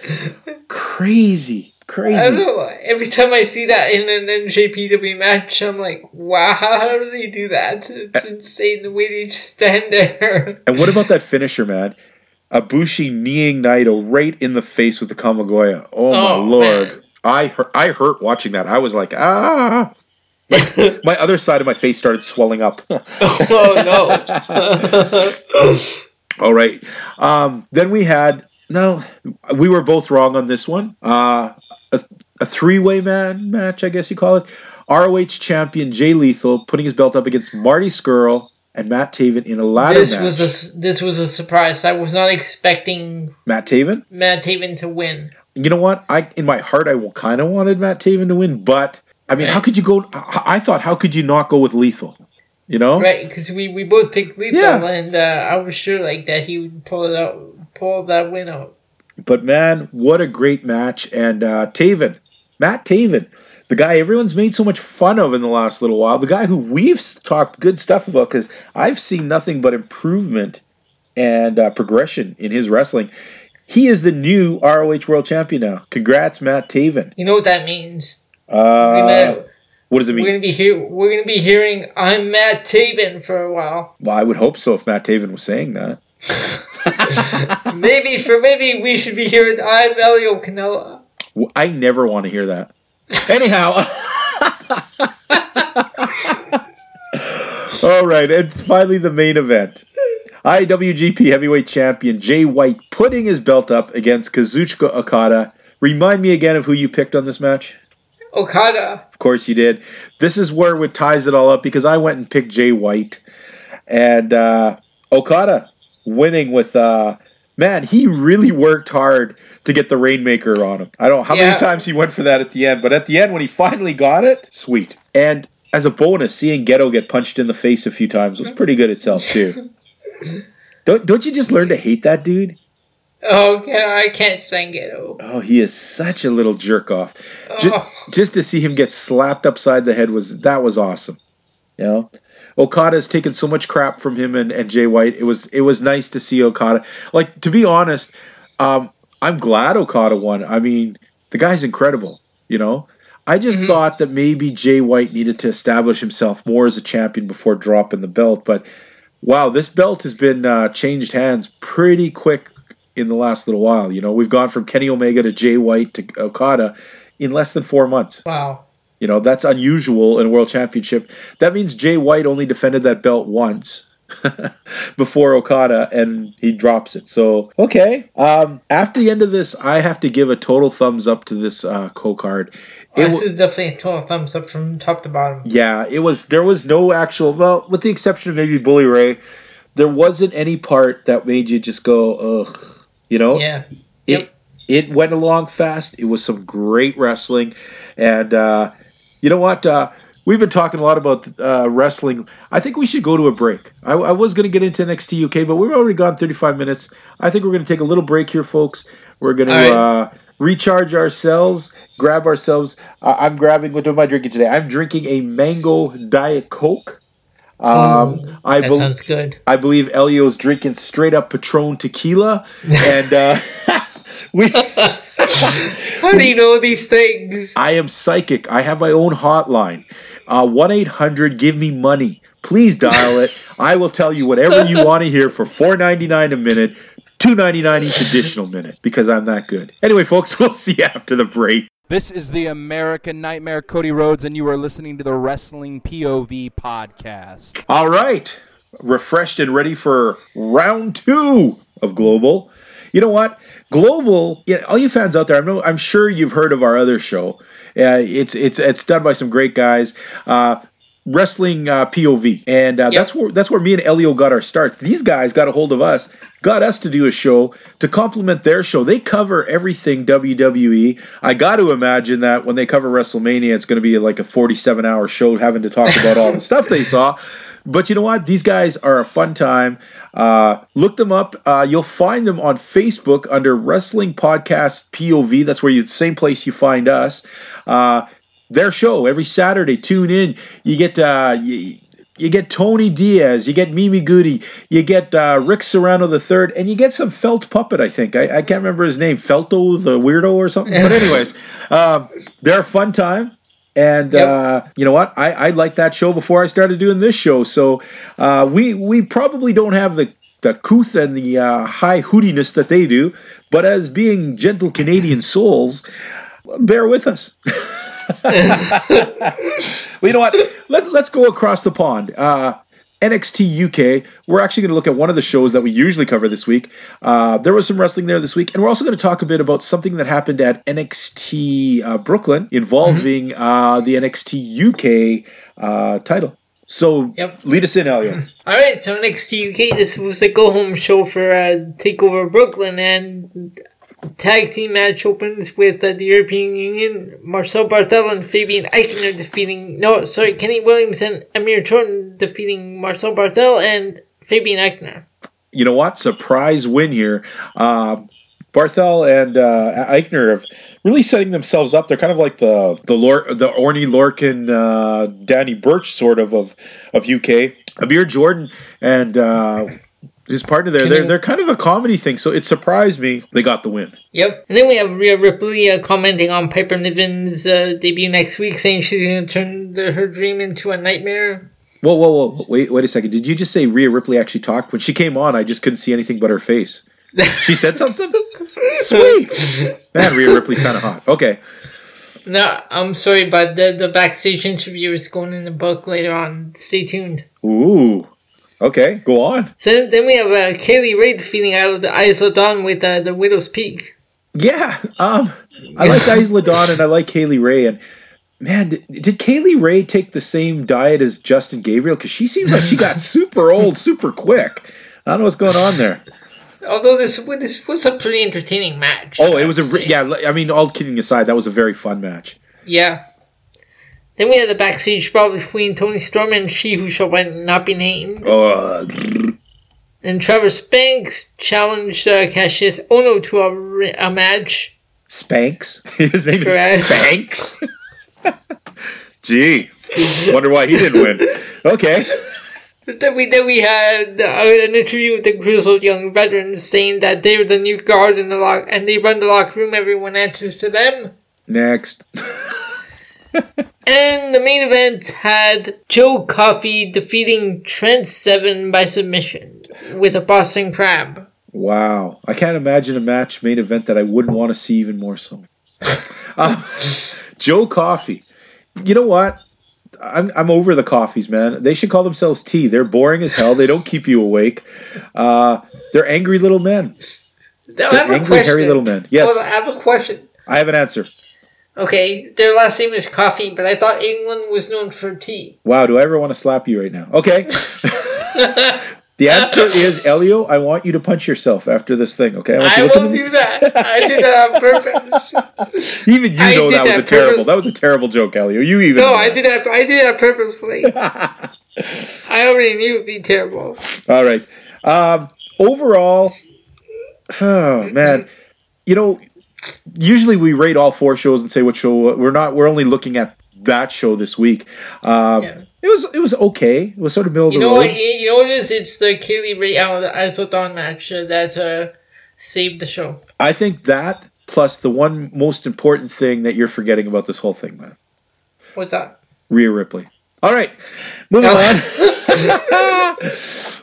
Crazy, I don't crazy. know. Every time I see that in an NJPW match, I'm like, wow, how do they do that? It's insane the way they just stand there. And what about that finisher, man? Ibushi kneeing Naito right in the face with the Kamigoye. Oh, Oh, my lord. man. I hurt, I hurt watching that. I was like, ah. Like, my other side of my face started swelling up. (laughs) oh no. (laughs) All right. Um, then we had no, we were both wrong on this one. Uh, a, a three-way man match, I guess you call it. ROH champion Jay Lethal putting his belt up against Marty Scurll and Matt Taven in a ladder this match. was a this was a surprise. I was not expecting Matt Taven. Matt Taven to win. You know what? I in my heart I kind of wanted Matt Taven to win, but I mean, Right. how could you go? I I thought, how could you not go with Lethal? You know? Right, because we, we both picked Lethal, Yeah. and uh, I was sure like that he would pull it out, pull that win out. But man, what a great match! And uh, Taven, Matt Taven, the guy everyone's made so much fun of in the last little while, the guy who we've talked good stuff about because I've seen nothing but improvement and uh, progression in his wrestling. He is the new ROH World Champion now. Congrats, Matt Taven. You know what that means? Uh, what does it mean? we're gonna be here. We're gonna be hearing "I'm Matt Taven" for a while. Well, I would hope so if Matt Taven was saying that. (laughs) maybe for maybe we should be hearing "I'm Elio Canella." I never want to hear that. Anyhow. (laughs) All right, and finally the main event. IWGP Heavyweight Champion Jay White putting his belt up against Kazuchika Okada. Remind me again of who you picked on this match. Okada. Of course you did. This is where it ties it all up because I went and picked Jay White and uh, Okada winning with uh, man. He really worked hard to get the Rainmaker on him. I don't know how Yeah. many times he went for that at the end, but at the end when he finally got it, sweet. And as a bonus, seeing Gedo get punched in the face a few times was pretty good itself too. (laughs) don't don't you just learn to hate that dude? Okay, I can't sing it. Oh, Oh, he is such a little jerk off. Oh. just to see him get slapped upside the head was that was awesome. You know, Okada has taken so much crap from him and, and Jay White. It was it was nice to see Okada. Like to be honest, um, I'm glad Okada won. I mean, the guy's incredible. You know, I just thought that maybe Jay White needed to establish himself more as a champion before dropping the belt. But wow, this belt has been uh, changed hands pretty quick in the last little while. You know, we've gone from Kenny Omega to Jay White to Okada in less than four months. wow. You know, that's unusual in a world championship. That means Jay White only defended that belt once (laughs) before Okada and he drops it. So, okay. Um, after the end of this, I have to give a total thumbs up to this uh, co card. It this is definitely a total thumbs up from top to bottom. yeah, it was. There was no actual. Well, with the exception of maybe Bully Ray, there wasn't any part that made you just go, ugh. You know, Yeah. it Yep. it went along fast. It was some great wrestling, and uh, you know what? Uh, we've been talking a lot about uh, wrestling. I think we should go to a break. I, I was going to get into NXT UK, but we've already gone 35 minutes. I think we're going to take a little break here, folks. We're going to uh, recharge ourselves, grab ourselves. Uh, I'm grabbing. What am I drinking today? I'm drinking a mango diet coke. Um, I That bel sounds good. I believe Elio's drinking straight up Patron tequila, (laughs) and uh, (laughs) we. (laughs) How do you know these things? I am psychic. I have my own hotline. Uh, One eight hundred. Give me money. Please dial it. I will tell you whatever you want to hear for four ninety nine a minute. two ninety nine each additional minute because I'm that good. Anyway, folks, we'll see you after the break. This is the American Nightmare, Cody Rhodes, and you are listening to the Wrestling POV podcast. All right, refreshed and ready for round two of Global. You know what? Global, yeah, all you fans out there, I'm, I'm sure you've heard of our other show. Uh, it's it's it's done by some great guys. Uh, wrestling uh, POV, and uh, Yep. that's where that's where me and Elio got our starts. These guys got a hold of us, got us to do a show to complement their show. They cover everything WWE. I got to imagine that when they cover WrestleMania, it's going to be like a 47 hour show having to talk about all the stuff they saw. But you know what? These guys are a fun time. Uh, look them up. Uh, you'll find them on Facebook under Wrestling Podcast POV. That's where you same place you find us. Uh, their show every Saturday. Tune in. You get uh, you, you get Tony Diaz, you get Mimi Goody, you get uh, Rick Serrano the third, and you get some Felt Puppet. I think I, I can't remember his name, Felto the weirdo or something. But anyways, um, they're a fun time. And Yep. uh, you know what? I, I liked that show before I started doing this show. So uh, we we probably don't have the the couth and the uh, high hootiness that they do, but as being gentle Canadian souls, bear with us. (laughs) (laughs) well, you know what? Let, let's go across the pond. Uh, NXT UK. We're actually going to look at one of the shows that we usually cover this week. Uh, there was some wrestling there this week, and we're also going to talk a bit about something that happened at NXT uh, Brooklyn involving uh, the NXT UK uh, title. So, Yep. lead us in, Elliot. (laughs) All right, so NXT UK, this was a go-home show for uh, Takeover Brooklyn, and tag team match opens with uh, the European Union, Marcel Barthel and Fabian Aichner defeating, no, sorry, Kenny Williams and Amir Jordan defeating Marcel Barthel and Fabian Aichner. you know what? Surprise win here. Uh, Barthel and uh, Aichner have really setting themselves up. They're kind of like the the Lor- the Oney Lorcan, uh, Danny Birch sort of of of UK. Amir Jordan and uh, his partner there. They're they're kind of a comedy thing. So it surprised me they got the win. Yep. And then we have Rhea Ripley uh, commenting on Piper Niven's uh, debut next week, saying she's going to turn the, her dream into a nightmare. Whoa, whoa, whoa! Wait, wait a second. Did you just say Rhea Ripley actually talked when she came on? I just couldn't see anything but her face. (laughs) She said something. (laughs) Sweet, man. Rhea Ripley's kind of hot. Okay. No, I'm sorry, but the, the backstage interview is going in the book later on. Stay tuned. Ooh. Okay, go on. So then we have uh, Kay Lee Ray defeating Isla, Isla Dawn with uh, the Widow's Peak. Yeah, um, I like (laughs) Isla Dawn and I like Kay Lee Ray. And man, did, did Kay Lee Ray take the same diet as Justin Gabriel? Because she seems like she got (laughs) super old super quick. I don't know what's going on there. Although this this was a pretty entertaining match. Oh, it was a yeah. I mean, all kidding aside, that was a very fun match. Yeah. Then we had the backstage brawl between Toni Storm and she who shall not be named. Uh, And Travis Banks challenged uh, Kassius Ohno to a, a match. Spanks. (laughs) His name is Spanks. (laughs) Gee, (laughs) wonder why he didn't win. Okay. Then we then we had uh, an interview with the grizzled young veterans saying that they're the new guard in the lock and they run the locker room. Everyone answers to them. Next. And the main event had Joe Coffey defeating Trent Seven by submission with a Boston Crab. Wow. I can't imagine a match main event that I wouldn't want to see even more so. (laughs) um, Joe Coffey. You know what? I'm, I'm over the coffees, man. They should call themselves tea. They're boring as hell. They don't keep you awake. Uh, they're angry little men. Now, They're a angry, hairy little men. Yes, on, I have a question. I have an answer. Okay, their last name is Coffee, but I thought England was known for tea. Wow, do I ever want to slap you right now? Okay. (laughs) the answer is Elio. I want you to punch yourself after this thing. Okay, I look will do that. I did that on purpose. (laughs) Even you I know did that was a terrible. purpose- That was a terrible joke, Elio. You even. No, I did that. I did that purposely. (laughs) I already knew it'd be terrible. All right. Um, overall, (sighs) oh man, you know, usually we rate all four shows and say what show we're not. We're only looking at that show this week. Um, Yeah. It was it was okay. It was sort of middle of You the know road. what? You know what it is? It's the Kay Lee Ray out the Isotron match uh, that uh, saved the show. I think that plus the one most important thing that you're forgetting about this whole thing, man, What's that? Rhea Ripley. All right, moving on. (laughs)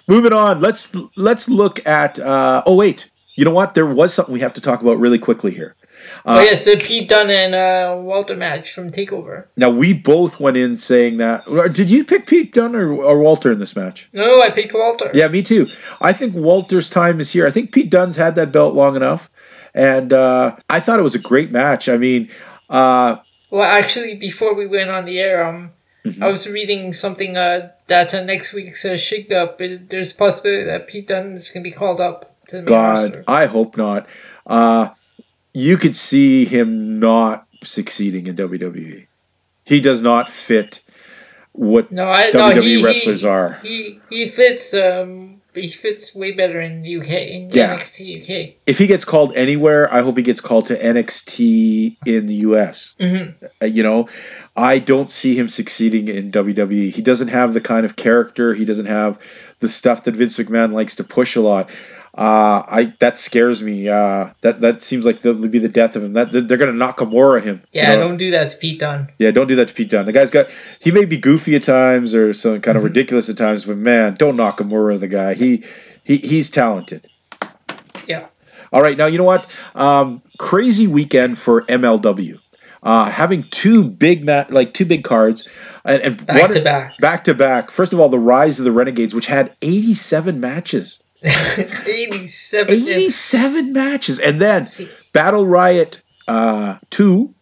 (laughs) moving on. Let's let's look at. Uh, oh wait, you know what? There was something we have to talk about really quickly here. oh yes, the Pete Dunne and uh, Walter match from Takeover. Now we both went in saying that. Did you pick Pete Dunne or, or Walter in this match? No, I picked Walter. Yeah, me too. I think Walter's time is here. I think Pete Dunne's had that belt long enough, and uh, I thought it was a great match. I mean, uh, Well, actually, before we went on the air, um, Mm-hmm. I was reading something uh, that uh, next week's uh, Shake Up, it, there's a possibility that Pete Dunne is going to be called up to the main God, roster. I hope not. Uh, you could see him not succeeding in WWE. He does not fit what No, I no, WWE he, wrestlers he, are. He he fits um he fits way better in UK in Yeah. NXT UK. If he gets called anywhere, I hope he gets called to NXT in the US. Mhm. Uh, you know, I don't see him succeeding in WWE. He doesn't have the kind of character. He doesn't have the stuff that Vince McMahon likes to push a lot. Uh, I that scares me. Uh, that that seems like that would be the death of him. That they're going to Nakamura him. you Yeah, know? don't do that to Pete Dunne. Yeah, don't do that to Pete Dunne. The guy's got he may be goofy at times or some kind of ridiculous at times, but man, don't knock Nakamura the guy. He he he's talented. Yeah. All right, now you know what? Um, crazy weekend for MLW. Uh, having two big ma- like two big cards, and, and Back what- to back. back to back. First of all, the rise of the Renegades, which had eighty-seven matches, 87. eighty-seven matches, and then Battle Riot uh, two,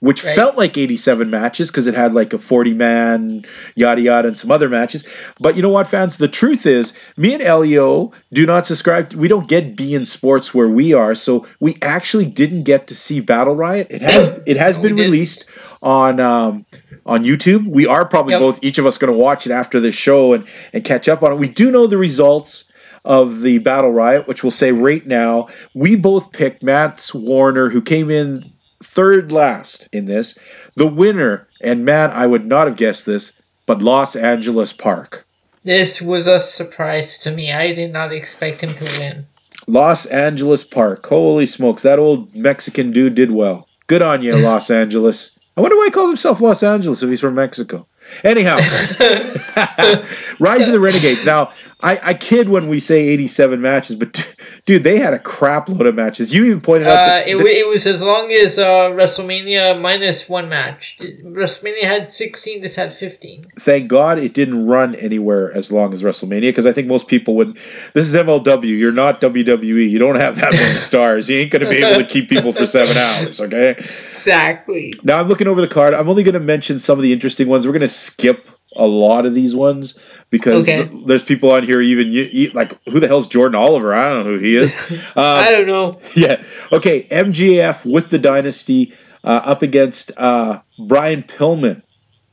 which Right. felt like eighty-seven matches because it had like a forty-man yada yada and some other matches. But you know what, fans? The truth is, me and Elio do not subscribe. We don't get beIN Sports where we are, so we actually didn't get to see Battle Riot. It has (coughs) it has No, been released on um, on YouTube. We are probably Yep. both each of us going to watch it after this show and and catch up on it. We do know the results of the Battle Riot, which we'll say right now. We both picked Mance Warner, who came in third last in this. The winner, and man, I would not have guessed this, but Los Angeles Park. This was a surprise to me. I did not expect him to win. Los Angeles Park. Holy smokes, that old Mexican dude did well. Good on you, (laughs) Los Angeles. I wonder why he calls himself Los Angeles if he's from Mexico. Anyhow, (laughs) (laughs) Rise of the Renegades. Now, I, I kid when we say 87 matches, but dude, they had a crap load of matches. You even pointed out Uh, it, wa- it was as long as uh, WrestleMania minus one match. WrestleMania had 16, this had 15. thank God it didn't run anywhere as long as WrestleMania because I think most people would. This is MLW. You're not WWE. You don't have that many (laughs) stars. You ain't going to be able to keep people for seven hours. Okay. Exactly. Now I'm looking over the card. I'm only going to mention some of the interesting ones. We're going to skip a lot of these ones because Okay. th- there's people on here even you, you, like who the hell's Jordan Oliver? I don't know who he is. (laughs) I Um, don't know. (laughs) yeah. Okay. MJF with the Dynasty uh, up against uh, Brian Pillman.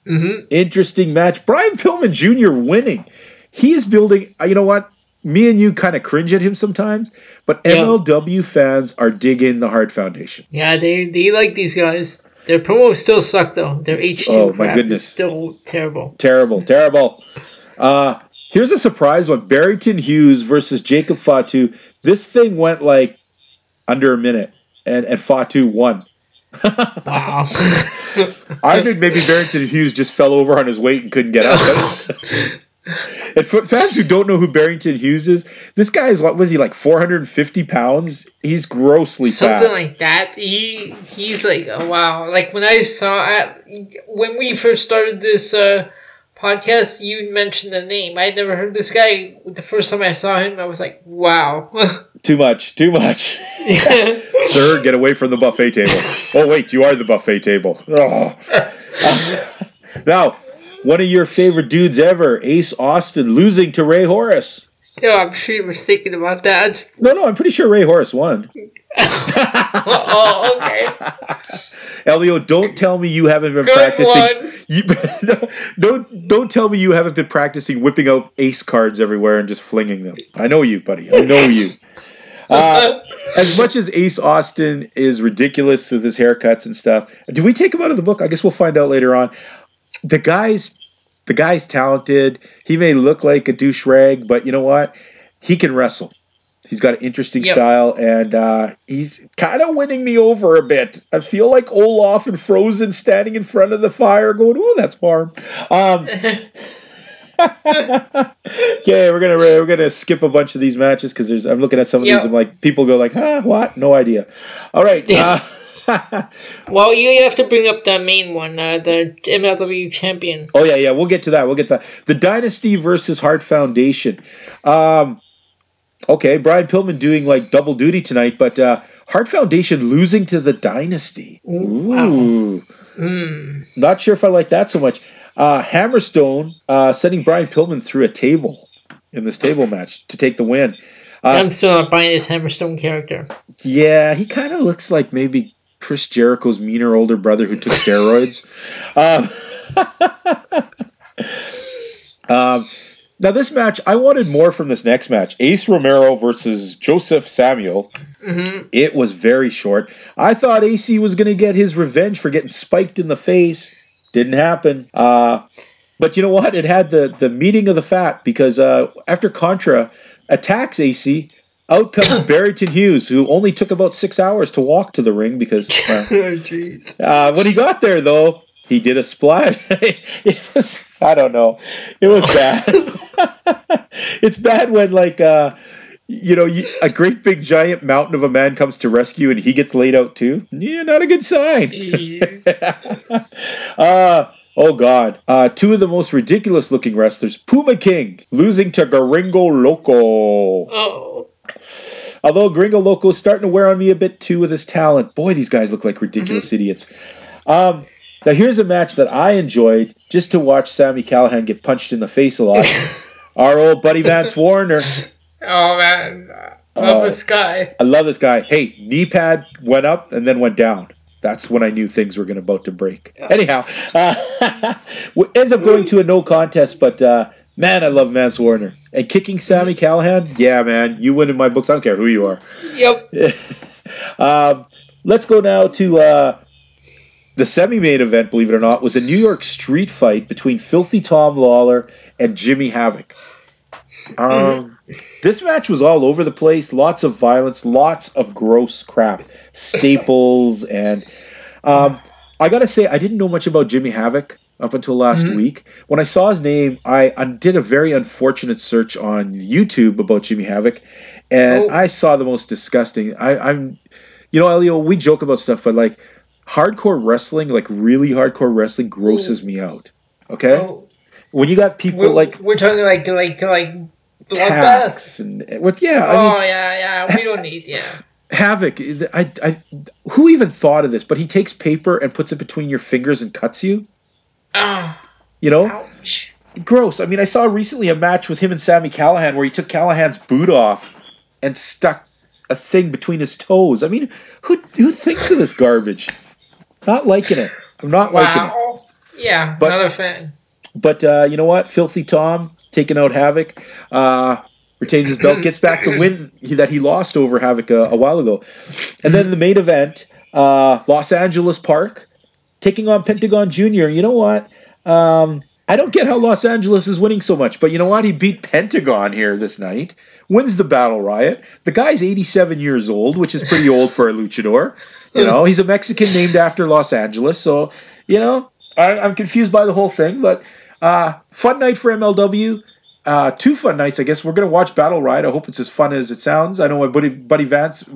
hmm Interesting match. Brian Pillman Jr. winning. He's building. uh, You know what? Me and you kind of cringe at him sometimes, but Yeah. MLW fans are digging the Hart Foundation. Yeah, they they like these guys. Their promos still suck though. Their H2 Oh, my crap goodness. is still terrible. Terrible, terrible. Uh, here's a surprise one: Barrington Hughes versus Jacob Fatu. This thing went like under a minute, and and Fatu won. Wow. (laughs) I think maybe Barrington Hughes just fell over on his weight and couldn't get up. (laughs) and for fans who don't know who Barrington Hughes is, this guy is what was he like 450 pounds? He's grossly Something fat. like that. He he's like oh, wow. Like when I saw at when we first started this uh, podcast, you mentioned the name. I'd never heard this guy. The first time I saw him, I was like, wow. (laughs) too much, too much. (laughs) Sir, get away from the buffet table. Oh wait, you are the buffet table. Oh. (laughs) now, one of your favorite dudes ever, Ace Austin, losing to Rey Horus. yeah, I'm sure you were thinking about that. No, no, I'm pretty sure Rey Horus won. (laughs) oh, okay. Elio, don't tell me you haven't been Good practicing. one. You, (laughs) don't don't tell me you haven't been practicing whipping out ace cards everywhere and just flinging them. I know you, buddy. I know you. (laughs) Uh, as much as Ace Austin is ridiculous with his haircuts and stuff, do we take him out of the book? I guess we'll find out later on. The guy's the guy's talented. He may look like a douche rag, but you know what? He can wrestle. He's got an interesting Yep. style, and uh, he's kind of winning me over a bit. I feel like Olaf and Frozen standing in front of the fire, going, "Oh, that's warm." Um, (laughs) Okay, we're gonna we're gonna skip a bunch of these matches because there's I'm looking at some of Yeah. these. I'm like, people go like, huh, what? No idea. All right. (laughs) Uh, (laughs) Well, you have to bring up the main one, uh, the MLW champion. oh yeah, yeah. We'll get to that. We'll get to that. The Dynasty versus Hart Foundation. Um, okay, Brian Pillman doing like double duty tonight, but uh, Hart Foundation losing to the Dynasty. Ooh. Not sure if I like that so much. Uh, Hammerstone uh, sending Brian Pillman through a table in this table (laughs) match to take the win. Uh, I'm still not buying this Hammerstone character. Yeah, he kind of looks like maybe Chris Jericho's meaner older brother who took steroids. Um, (laughs) um, now, this match, I wanted more from this next match Ace Romero versus Josef Samael. It was very short. I thought AC was going to get his revenge for getting spiked in the face. Didn't happen. Uh, but you know what? It had the, the meeting of the fat because uh, after Contra attacks AC, out comes (coughs) Barrington Hughes, who only took about six hours to walk to the ring because (laughs) well, Oh, jeez. uh, when he got there, though, he did a splash. (laughs) it was, I don't know, it was bad. (laughs) it's bad when, like, uh, you know, you, a great big giant mountain of a man comes to rescue and he gets laid out too. Yeah, not a good sign. uh, oh, God. Uh, two of the most ridiculous looking wrestlers Puma King losing to Gringo Loco. oh, Although Gringo Loco's starting to wear on me a bit too with his talent. Boy, these guys look like ridiculous idiots. Um, now here's a match that I enjoyed just to watch Sami Callihan get punched in the face a lot. (laughs) Our old buddy Vance Warner. oh man, I love Oh. this guy. I love this guy. Hey, knee pad went up and then went down. That's when I knew things were going to about to break. Anyhow, uh, (laughs) ends up going to a no contest, but uh, man, I love Vance Warner and kicking Sami Callihan. Yeah, man, you win in my books. I don't care who you are. Yep. (laughs) Um, let's go now to uh, the semi-main event. Believe it or not, was a New York street fight between Filthy Tom Lawler and Jimmy Havoc. Um, this match was all over the place. Lots of violence, lots of gross crap, staples, and um, I gotta say, I didn't know much about Jimmy Havoc up until last mm-hmm. week. When I saw his name, I, I did a very unfortunate search on YouTube about Jimmy Havoc, and Oh. I saw the most disgusting. I, I'm, you know, Elio, we joke about stuff, but like hardcore wrestling, like really hardcore wrestling, grosses me out. Okay, Oh, when you got people we're, like we're talking like like like tacks and what? Yeah, I oh, mean, Oh yeah, yeah. We don't need yeah. (laughs) Havoc. I, I, who even thought of this? But he takes paper and puts it between your fingers and cuts you. You know, ouch. gross. I mean, I saw recently a match with him and Sami Callihan where he took Callihan's boot off and stuck a thing between his toes. I mean, who who thinks of this garbage? Not liking it. I'm not liking it. Yeah, But- not a fan. But uh, you know what? Filthy Tom taking out Havoc. Uh, retains his belt, gets back the win that he lost over Havoc a, a while ago. And then the main event, uh, Los Angeles Park, taking on Pentagon Jr. You know what? Um, I don't get how Los Angeles is winning so much, but you know what? He beat Pentagon here this night, wins the Battle Riot. The guy's 87 years old, which is pretty old for a luchador. You know, he's a Mexican named after Los Angeles, so you know, I, I'm confused by the whole thing, but uh, fun night for MLW. Uh, two fun nights, I guess. We're gonna watch Battle Riot. I hope it's as fun as it sounds. I know my buddy, buddy Vance.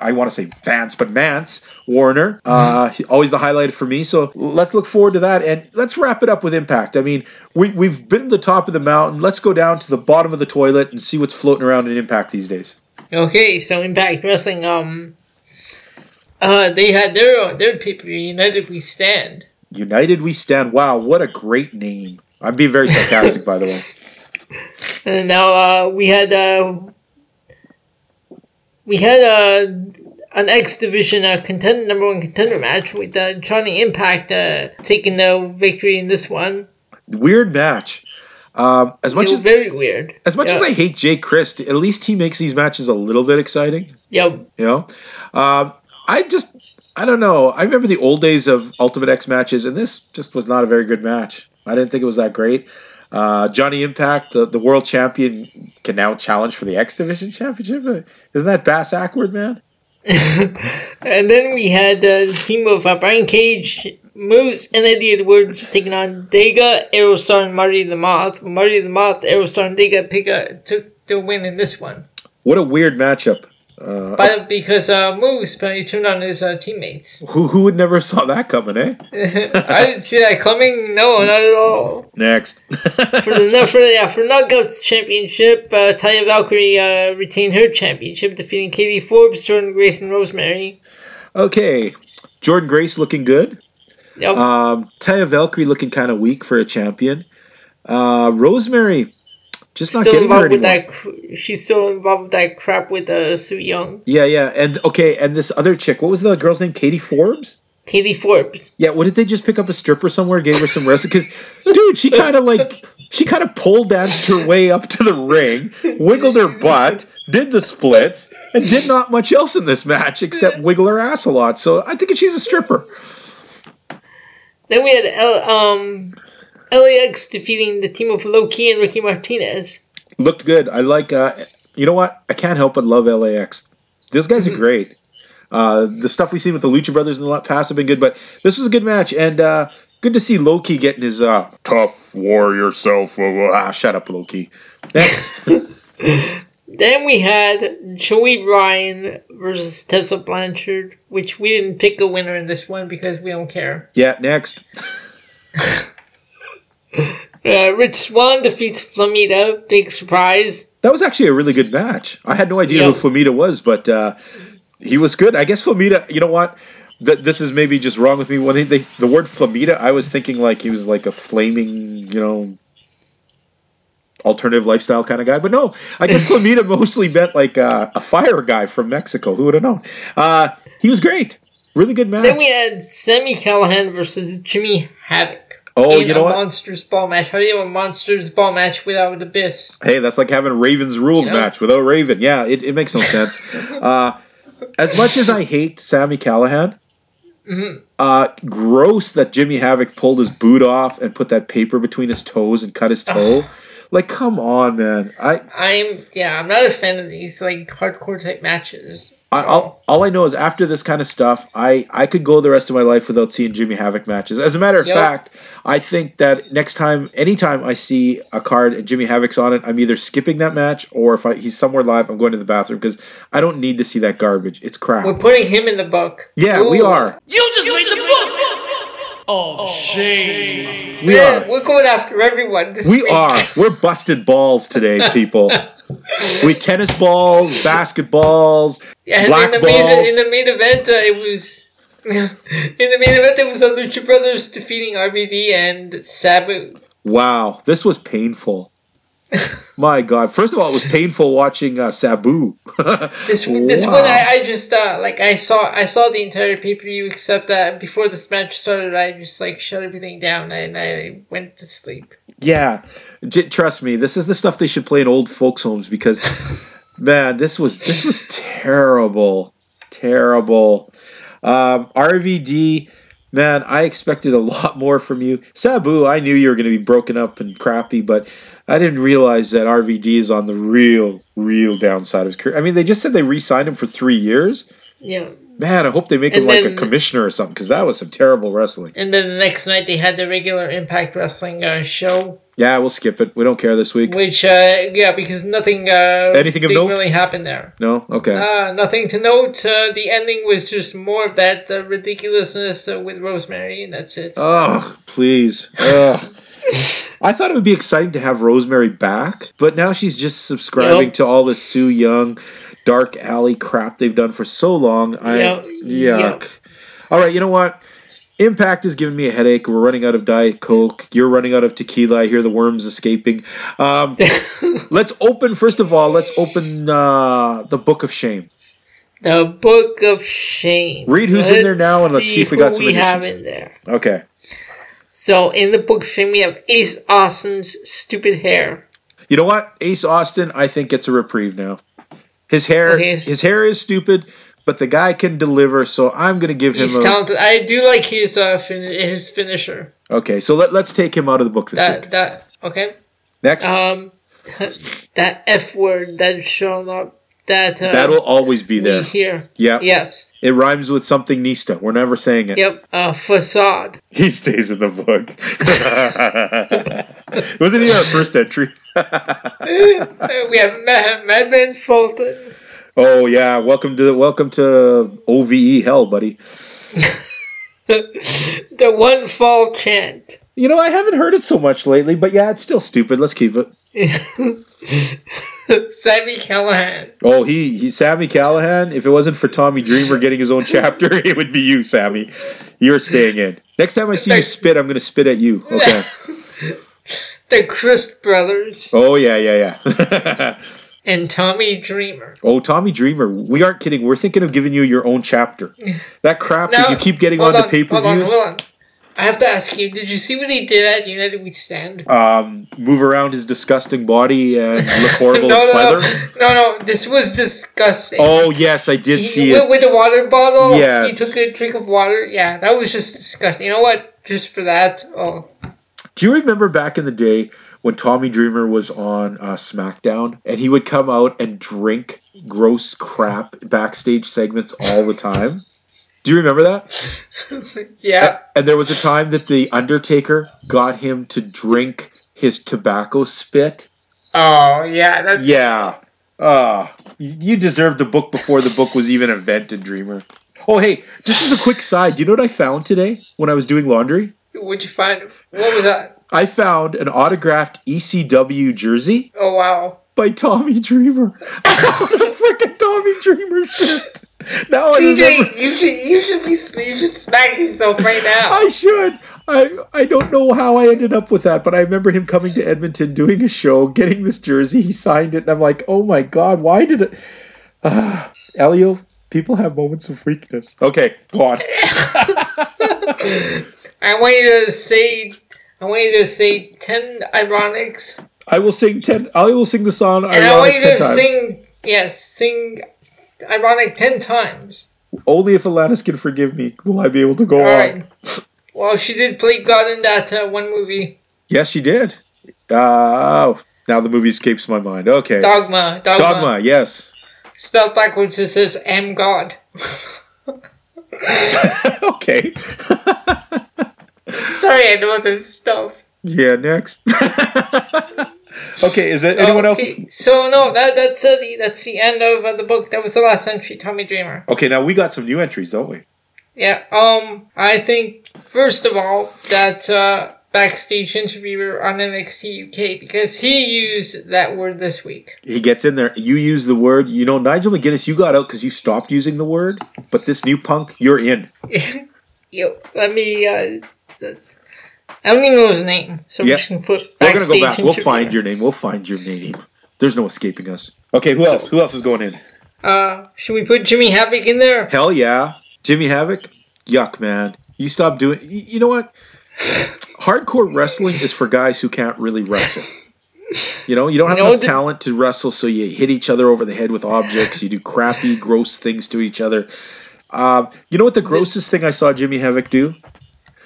I want to say Vance, but Mance Warner. Uh, he- always the highlight for me. So let's look forward to that, and let's wrap it up with Impact. I mean, we we've been to the top of the mountain. Let's go down to the bottom of the toilet and see what's floating around in Impact these days. Okay, so Impact Wrestling, um, uh, they had their their pay per view. United We Stand. United We Stand. Wow, what a great name. I'm being very sarcastic, by the way. (laughs) And now uh, we had uh, we had uh, an X Division uh, contender number one contender match with uh, Johnny Impact uh, taking the victory in this one. Weird match. Um, as much as very weird. As much as I hate Jake Crist, at least he makes these matches a little bit exciting. Yep. You know, um, I just I don't know. I remember the old days of Ultimate X matches, and this just was not a very good match. I didn't think it was that great. Uh, Johnny Impact, the, the world champion, can now challenge for the X Division championship. Uh, Isn't that bass awkward, man? (laughs) And then we had uh, the team of uh, Brian Cage Moose and Eddie Edwards taking on Daga, Aerostar, and Marty the Moth. Marty the Moth, Aerostar, and Daga pick a, took the win in this one. What a weird matchup. Uh, But because uh, Moose, but he turned on his uh, teammates. (laughs) who who would never saw that coming, eh? I didn't see that coming. No, not at all. Next. (laughs) For the no, for yeah, for Knockouts Championship, uh, Taya Valkyrie uh, retained her championship, defeating Katie Forbes, Jordynne Grace, and Rosemary. okay. Jordynne Grace looking good. Yep. Um, Taya Valkyrie looking kind of weak for a champion. Uh, Rosemary just not still getting her involved with that. She's still involved with that crap with uh, Su Yung, Yeah, yeah, and okay, and this other chick, what was the girl's name? Katie Forbes. Katie Forbes. Yeah, what did they just pick up a stripper somewhere? Gave her some rest? because, dude, she kind of like she kind of pole danced her way up to the ring, wiggled her butt, did the splits, and did not much else in this match except wiggle her ass a lot. So I think she's a stripper. Then we had um, LAX defeating the team of Loki and Ricky Martinez. Looked good. I like. uh You know what? I can't help but love LAX. Those guys are great. Uh, the stuff we've seen with the Lucha Brothers in the past have been good, but this was a good match and uh, good to see Loki getting his uh, tough warrior self. Ah, shut up, Loki. (laughs) Then we had Joey Ryan versus Tessa Blanchard, which we didn't pick a winner in this one because we don't care. yeah, next. (laughs) (laughs) Uh, Rich Swann defeats Flamita, big surprise. That was actually a really good match. I had no idea Yeah. who Flamita was, but uh, he was good. I guess Flamita. You know what? Th- this is maybe just wrong with me. When they, they the word Flamita, I was thinking like he was like a flaming, you know, alternative lifestyle kind of guy. But no, I guess (laughs) Flamita mostly meant like uh, a fire guy from Mexico. Who would have known? Uh, he was great. Really good match. Then we had Sami Callihan versus Jimmy Havoc. Oh, in you know a what? Monsters Ball match. How do you have a Monsters Ball match without Abyss? Hey, that's like having Raven's rules You know? match without Raven. Yeah, it, it makes no sense. (laughs) uh, as much as I hate Sami Callihan, Mm-hmm. uh, gross that Jimmy Havoc pulled his boot off and put that paper between his toes and cut his toe. like, come on, man. I, I'm yeah, I'm not a fan of these like hardcore type matches. I all, all I know is after this kind of stuff, I, I could go the rest of my life without seeing Jimmy Havoc matches. As a matter of Yep. fact, I think that next time, anytime I see a card and Jimmy Havoc's on it, I'm either skipping that match or if I, he's somewhere live, I'm going to the bathroom because I don't need to see that garbage. It's crap. We're putting him in the book. yeah, we are. You just made the book of shame. We Man, are. we're going after everyone this We week. are. We're busted balls today, (laughs) people. we tennis balls, basketballs, And black in the balls. main in the main event, uh, it was (laughs) in the main event it was the Lucha Brothers defeating RVD and Sabu. Wow, this was painful. (laughs) My God! First of all, it was painful watching uh, Sabu. (laughs) This this Wow. one I, I just uh, like I saw I saw the entire pay per view except that before this match started I just like shut everything down and I went to sleep. yeah, J- trust me, this is the stuff they should play in old folks' homes because, (laughs) man, this was this was terrible, terrible. Um, RVD, man, I expected a lot more from you. Sabu, I knew you were going to be broken up and crappy, but I didn't realize that RVD is on the real, real downside of his career. I mean, they just said they re-signed him for three years. Yeah. Man, I hope they make him And like a commissioner or something because that was some terrible wrestling. And then the next night they had the regular Impact Wrestling uh, show, Yeah, we'll skip it. We don't care this week. which uh, yeah because nothing uh, Anything of note? really happened there. No, okay. Uh, nothing to note. Uh, the ending was just more of that uh, ridiculousness uh, with Rosemary, and that's it. Oh, please. Ugh. (laughs) I thought it would be exciting to have Rosemary back, but now she's just subscribing Yep. to all the Su Yung, Dark Alley crap they've done for so long. I, Yep. Yuck. Yep. All right, you know what? Impact is giving me a headache. We're running out of Diet Coke. You're running out of tequila. I hear the worms escaping. Um, (laughs) let's open, first of all, let's open uh, the Book of Shame. The Book of Shame. Read who's in there now and let's see if we got some we have in there. Okay. So in the Book Shame, we have Ace Austin's stupid hair. You know what? Ace Austin, I think gets a reprieve now. His hair, Okay, his hair is stupid, but the guy can deliver. So I'm going to give him. He's A, talented. I do like his uh fin- his finisher. okay, so let, let's take him out of the book this That week. that okay. Next, Um, (laughs) that F word that showed up that uh, That'll always be there. hear. Yeah. Yes. It rhymes with something Nista. We're never saying it. Yep. Uh, facade. (laughs) He stays in the book. (laughs) Wasn't he our first entry? (laughs) We have Ma- Madman Fulton. oh yeah, welcome to welcome to OVE hell, buddy. The one fall chant. You know, I haven't heard it so much lately, but yeah, it's still stupid. Let's keep it. (laughs) Sami Callihan. Oh, he he Sami Callihan. If it wasn't for Tommy Dreamer getting his own (laughs) chapter, it would be you, Sami. You're staying in. Next time I see you spit, I'm gonna spit at you. Okay. (laughs) The Crist Brothers. Oh yeah, yeah, yeah. And Tommy Dreamer. oh, Tommy Dreamer. We aren't kidding. We're thinking of giving you your own chapter. That crap that you keep getting hold on the paper. Hold on, hold on. I have to ask you, did you see what he did at United We Stand? Um, move around his disgusting body and (laughs) look horrible no, no, no, no, this was disgusting. Oh yes, I did he see it. with the water bottle. Yes. He took a drink of water. Yeah, that was just disgusting. You know what? Just for that. Oh, Do you remember back in the day when Tommy Dreamer was on uh, SmackDown and he would come out and drink gross crap backstage segments all the time? (laughs) Do you remember that? (laughs) yeah. And there was a time that the Undertaker got him to drink his tobacco spit. Oh, yeah. That's, Yeah. Ah, you deserved the book before the book was even invented, Dreamer. Oh, hey, just as a quick side, do you know what I found today when I was doing laundry? What'd you find? What was that? I found an autographed ECW jersey Oh, wow. by Tommy Dreamer. (laughs) a freaking Tommy Dreamer shit. Now I TJ, you should you should be you should smack yourself right now. (laughs) I should. I I don't know how I ended up with that, but I remember him coming to Edmonton, doing a show, getting this jersey. He signed it, and I'm like, oh my god, why did it? Uh, (sighs) Elio, people have moments of weakness. Okay, go on. (laughs) I want you to say I want you to say ten ironics, I will sing ten. I will sing the song. and I want you to times. sing yes, sing ironic ten times. Only if Alanis can forgive me will I be able to go All on. right. Well, she did play God in that uh, one movie, Yes, she did. Uh, oh, now the movie escapes my mind. Okay. Dogma. Dogma. Dogma, yes. Spelled backwards, it says "Am God." (laughs) okay. (laughs) Sorry, I know this stuff. Yeah, next. (laughs) okay, is it anyone else? Okay, So no, that that's uh, the that's the end of uh, the book. That was the last entry, Tommy Dreamer. Okay, now we got some new entries, don't we? Yeah. Um. I think first of all that uh, backstage interviewer on NXT UK because he used that word this week. He gets in there. You use the word. You know, Nigel McGuinness, you got out because you stopped using the word. But this new punk, you're in. (laughs) Yo, let me. Uh, I don't even know his name, so Yeah. I'm just gonna put We're gonna go back. We'll interviewer. find your name. We'll find your name. There's no escaping us. Okay, who else? Who else is going in? Uh, should we put Jimmy Havoc in there? Hell yeah, Jimmy Havoc. Yuck, man. You stop doing. y- You know what? Hardcore wrestling is for guys who can't really wrestle. You know, you don't have No, enough the- talent to wrestle, so you hit each other over the head with objects. You do crappy, gross things to each other. Um, you know what the grossest thing I saw Jimmy Havoc do?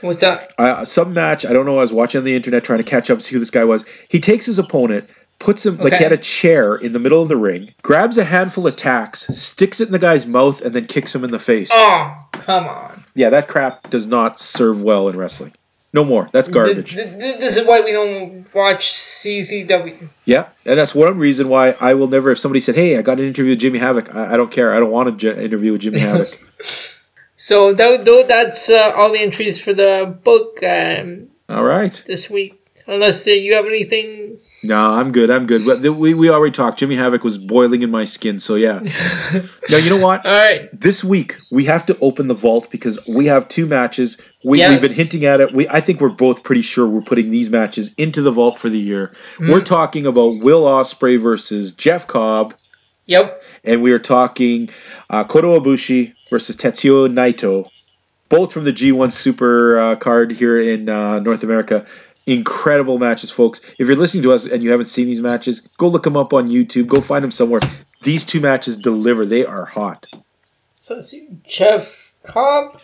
What's that? uh, some match. I don't know. I was watching on the internet trying to catch up to see who this guy was. He takes his opponent, puts him like he had a chair in the middle of the ring, grabs a handful of tacks, sticks it in the guy's mouth, and then kicks him in the face. Oh, come on. Yeah, that crap does not serve well in wrestling. No more. That's garbage. Th- th- this is why we don't watch CZW. Yeah, and that's one reason why I will never. If somebody said, "Hey, I got an interview with Jimmy Havoc," I, I don't care. I don't want to interview with Jimmy (laughs) Havoc. So that, though that's uh, all the entries for the book um, All right. this week. Unless uh, you have anything. No, I'm good. I'm good. But We we already talked. Jimmy Havoc was boiling in my skin. So yeah. (laughs) now you know what? All right. this week we have to open the vault because we have two matches. We, Yes. We've been hinting at it. We I think we're both pretty sure we're putting these matches into the vault for the year. We're talking about Will Ospreay versus Jeff Cobb, Yep. and we are talking uh, Kota Ibushi versus Tetsuya Naito, both from the G1 Super uh, card here in uh, North America. Incredible matches, folks. If you're listening to us and you haven't seen these matches, go look them up on YouTube. Go find them somewhere. These two matches deliver. They are hot. So see. Jeff Cobb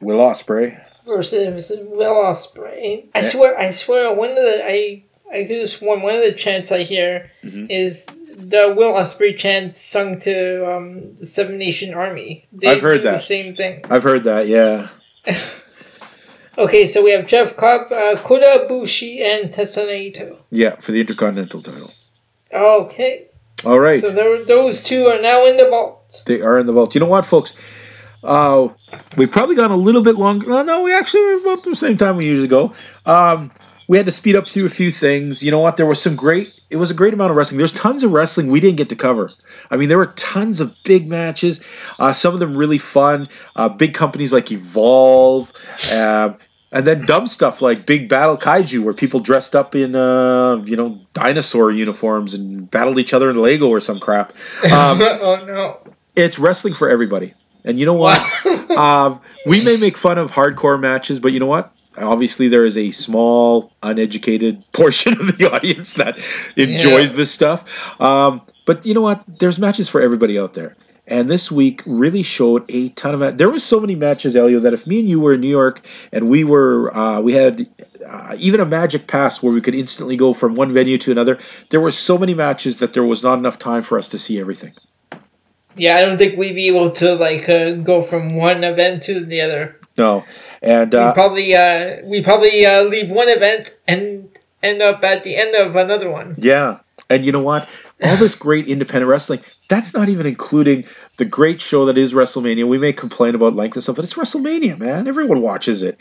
Will Ospreay. versus Will Ospreay. I swear, I swear, one of the I I could have sworn one of the chants I hear Mm-hmm. is the Will Ospreay chant sung to um, the Seven Nation Army. They I've heard do the that. same thing. I've heard that. Yeah. (laughs) Okay, so we have Jeff Cobb, uh, Kota Ibushi, and Tetsuya Ito. Yeah, for the Intercontinental title. Okay, All right. so there, those two are now in the vault. They are in the vault. You know what, folks? Uh, we've probably gone a little bit longer. Well, no, we actually were about the same time we usually go. Um, we had to speed up through a few things. You know what? There was some great. It was a great amount of wrestling. There's tons of wrestling we didn't get to cover. I mean, there were tons of big matches. Uh, some of them really fun. Uh, big companies like Evolve. Um, and then dumb stuff like Big Battle Kaiju, where people dressed up in, uh, you know, dinosaur uniforms and battled each other in Lego or some crap. (laughs) Um, oh no! it's wrestling for everybody. And you know what? (laughs) um, we may make fun of hardcore matches, but you know what? Obviously, there is a small, uneducated (laughs) portion of the audience that enjoys Yeah. this stuff. Um, but you know what? There's matches for everybody out there. And this week really showed a ton of. There was so many matches, Elio, that if me and you were in New York and we were, uh, we had uh, even a magic pass where we could instantly go from one venue to another. There were so many matches that there was not enough time for us to see everything. Yeah, I don't think we'd be able to like uh, go from one event to the other. No, and We uh, probably uh, we probably uh, leave one event and end up at the end of another one. Yeah. And you know what? All this great independent wrestling, that's not even including the great show that is WrestleMania. We may complain about length and stuff, but it's WrestleMania, man. Everyone watches it.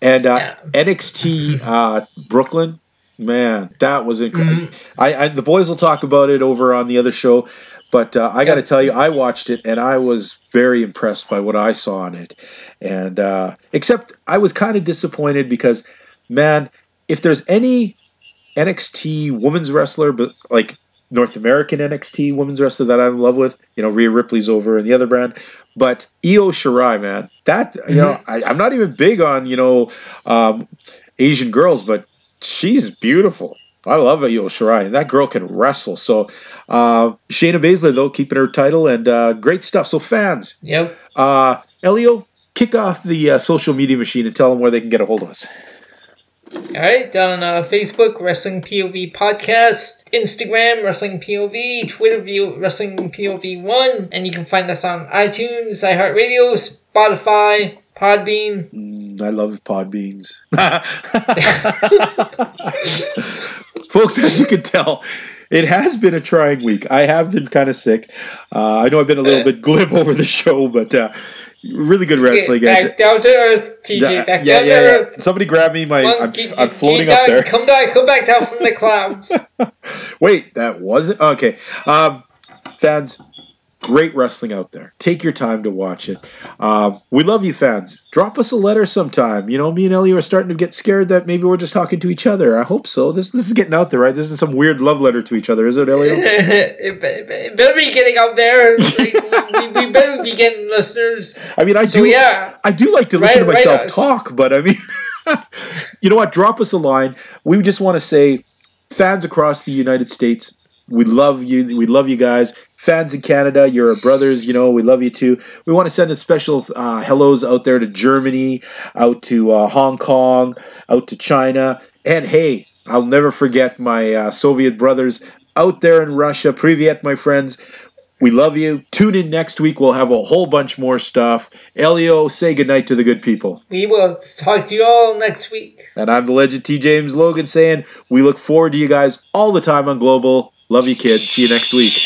And uh, Yeah. NXT uh, Brooklyn, man, that was incredible. I, I the boys will talk about it over on the other show, but uh, I got to tell you, I watched it and I was very impressed by what I saw in it. And uh, except I was kind of disappointed because, man, if there's any NXT women's wrestler, but like North American NXT women's wrestler that I'm in love with. You know, Rhea Ripley's over in the other brand, but Io Shirai, man, that you know, I, I'm not even big on you know um, Asian girls, but she's beautiful. I love Io Shirai, and that girl can wrestle. So uh, Shayna Baszler though keeping her title and uh, great stuff. So fans, Yep. uh, Elio, kick off the uh, social media machine and tell them where they can get a hold of us. All right, on uh, Facebook, Wrestling POV Podcast, Instagram, Wrestling POV, Twitter, View Wrestling POV One, and you can find us on iTunes, iHeartRadio, Spotify, Podbean. Mm, I love pod beans. (laughs) (laughs) (laughs) Folks, (laughs) as you can tell, it has been a trying week. I have been kind of sick. Uh, I know I've been a little bit glib (laughs) over the show, but uh, really good wrestling. Back down to earth, TJ. yeah, back yeah, down yeah, to yeah. earth. Somebody grab me. My Come I'm, get- I'm floating up down- there. Come down, come back down from the (laughs) clouds. Wait, that wasn't okay. Um, fans, great wrestling out there. Take your time to watch it. Um, we love you, fans. Drop us a letter sometime. You know, me and Ellie are starting to get scared that maybe we're just talking to each other. I hope so. This this is getting out there, right? This is some weird love letter to each other, is it, Ellie? (laughs) it, it better be getting out there. Like, we, we better be getting listeners. I mean, I So do. yeah, I do like to listen to myself talk, but I mean, (laughs) you know what? Drop us a line. We just want to say, fans across the United States, we love you. We love you guys. Fans in Canada, you're our brothers. You know, we love you too. We want to send a special uh, hellos out there to Germany, out to uh, Hong Kong, out to China, and hey, I'll never forget my uh, Soviet brothers out there in Russia. Privyet, my friends. We love you. Tune in next week. We'll have a whole bunch more stuff. Elio, say goodnight to the good people. we will talk to you all next week. And I'm the legend T. James Logan saying we look forward to you guys all the time on Global. Love you, kids. See you next week.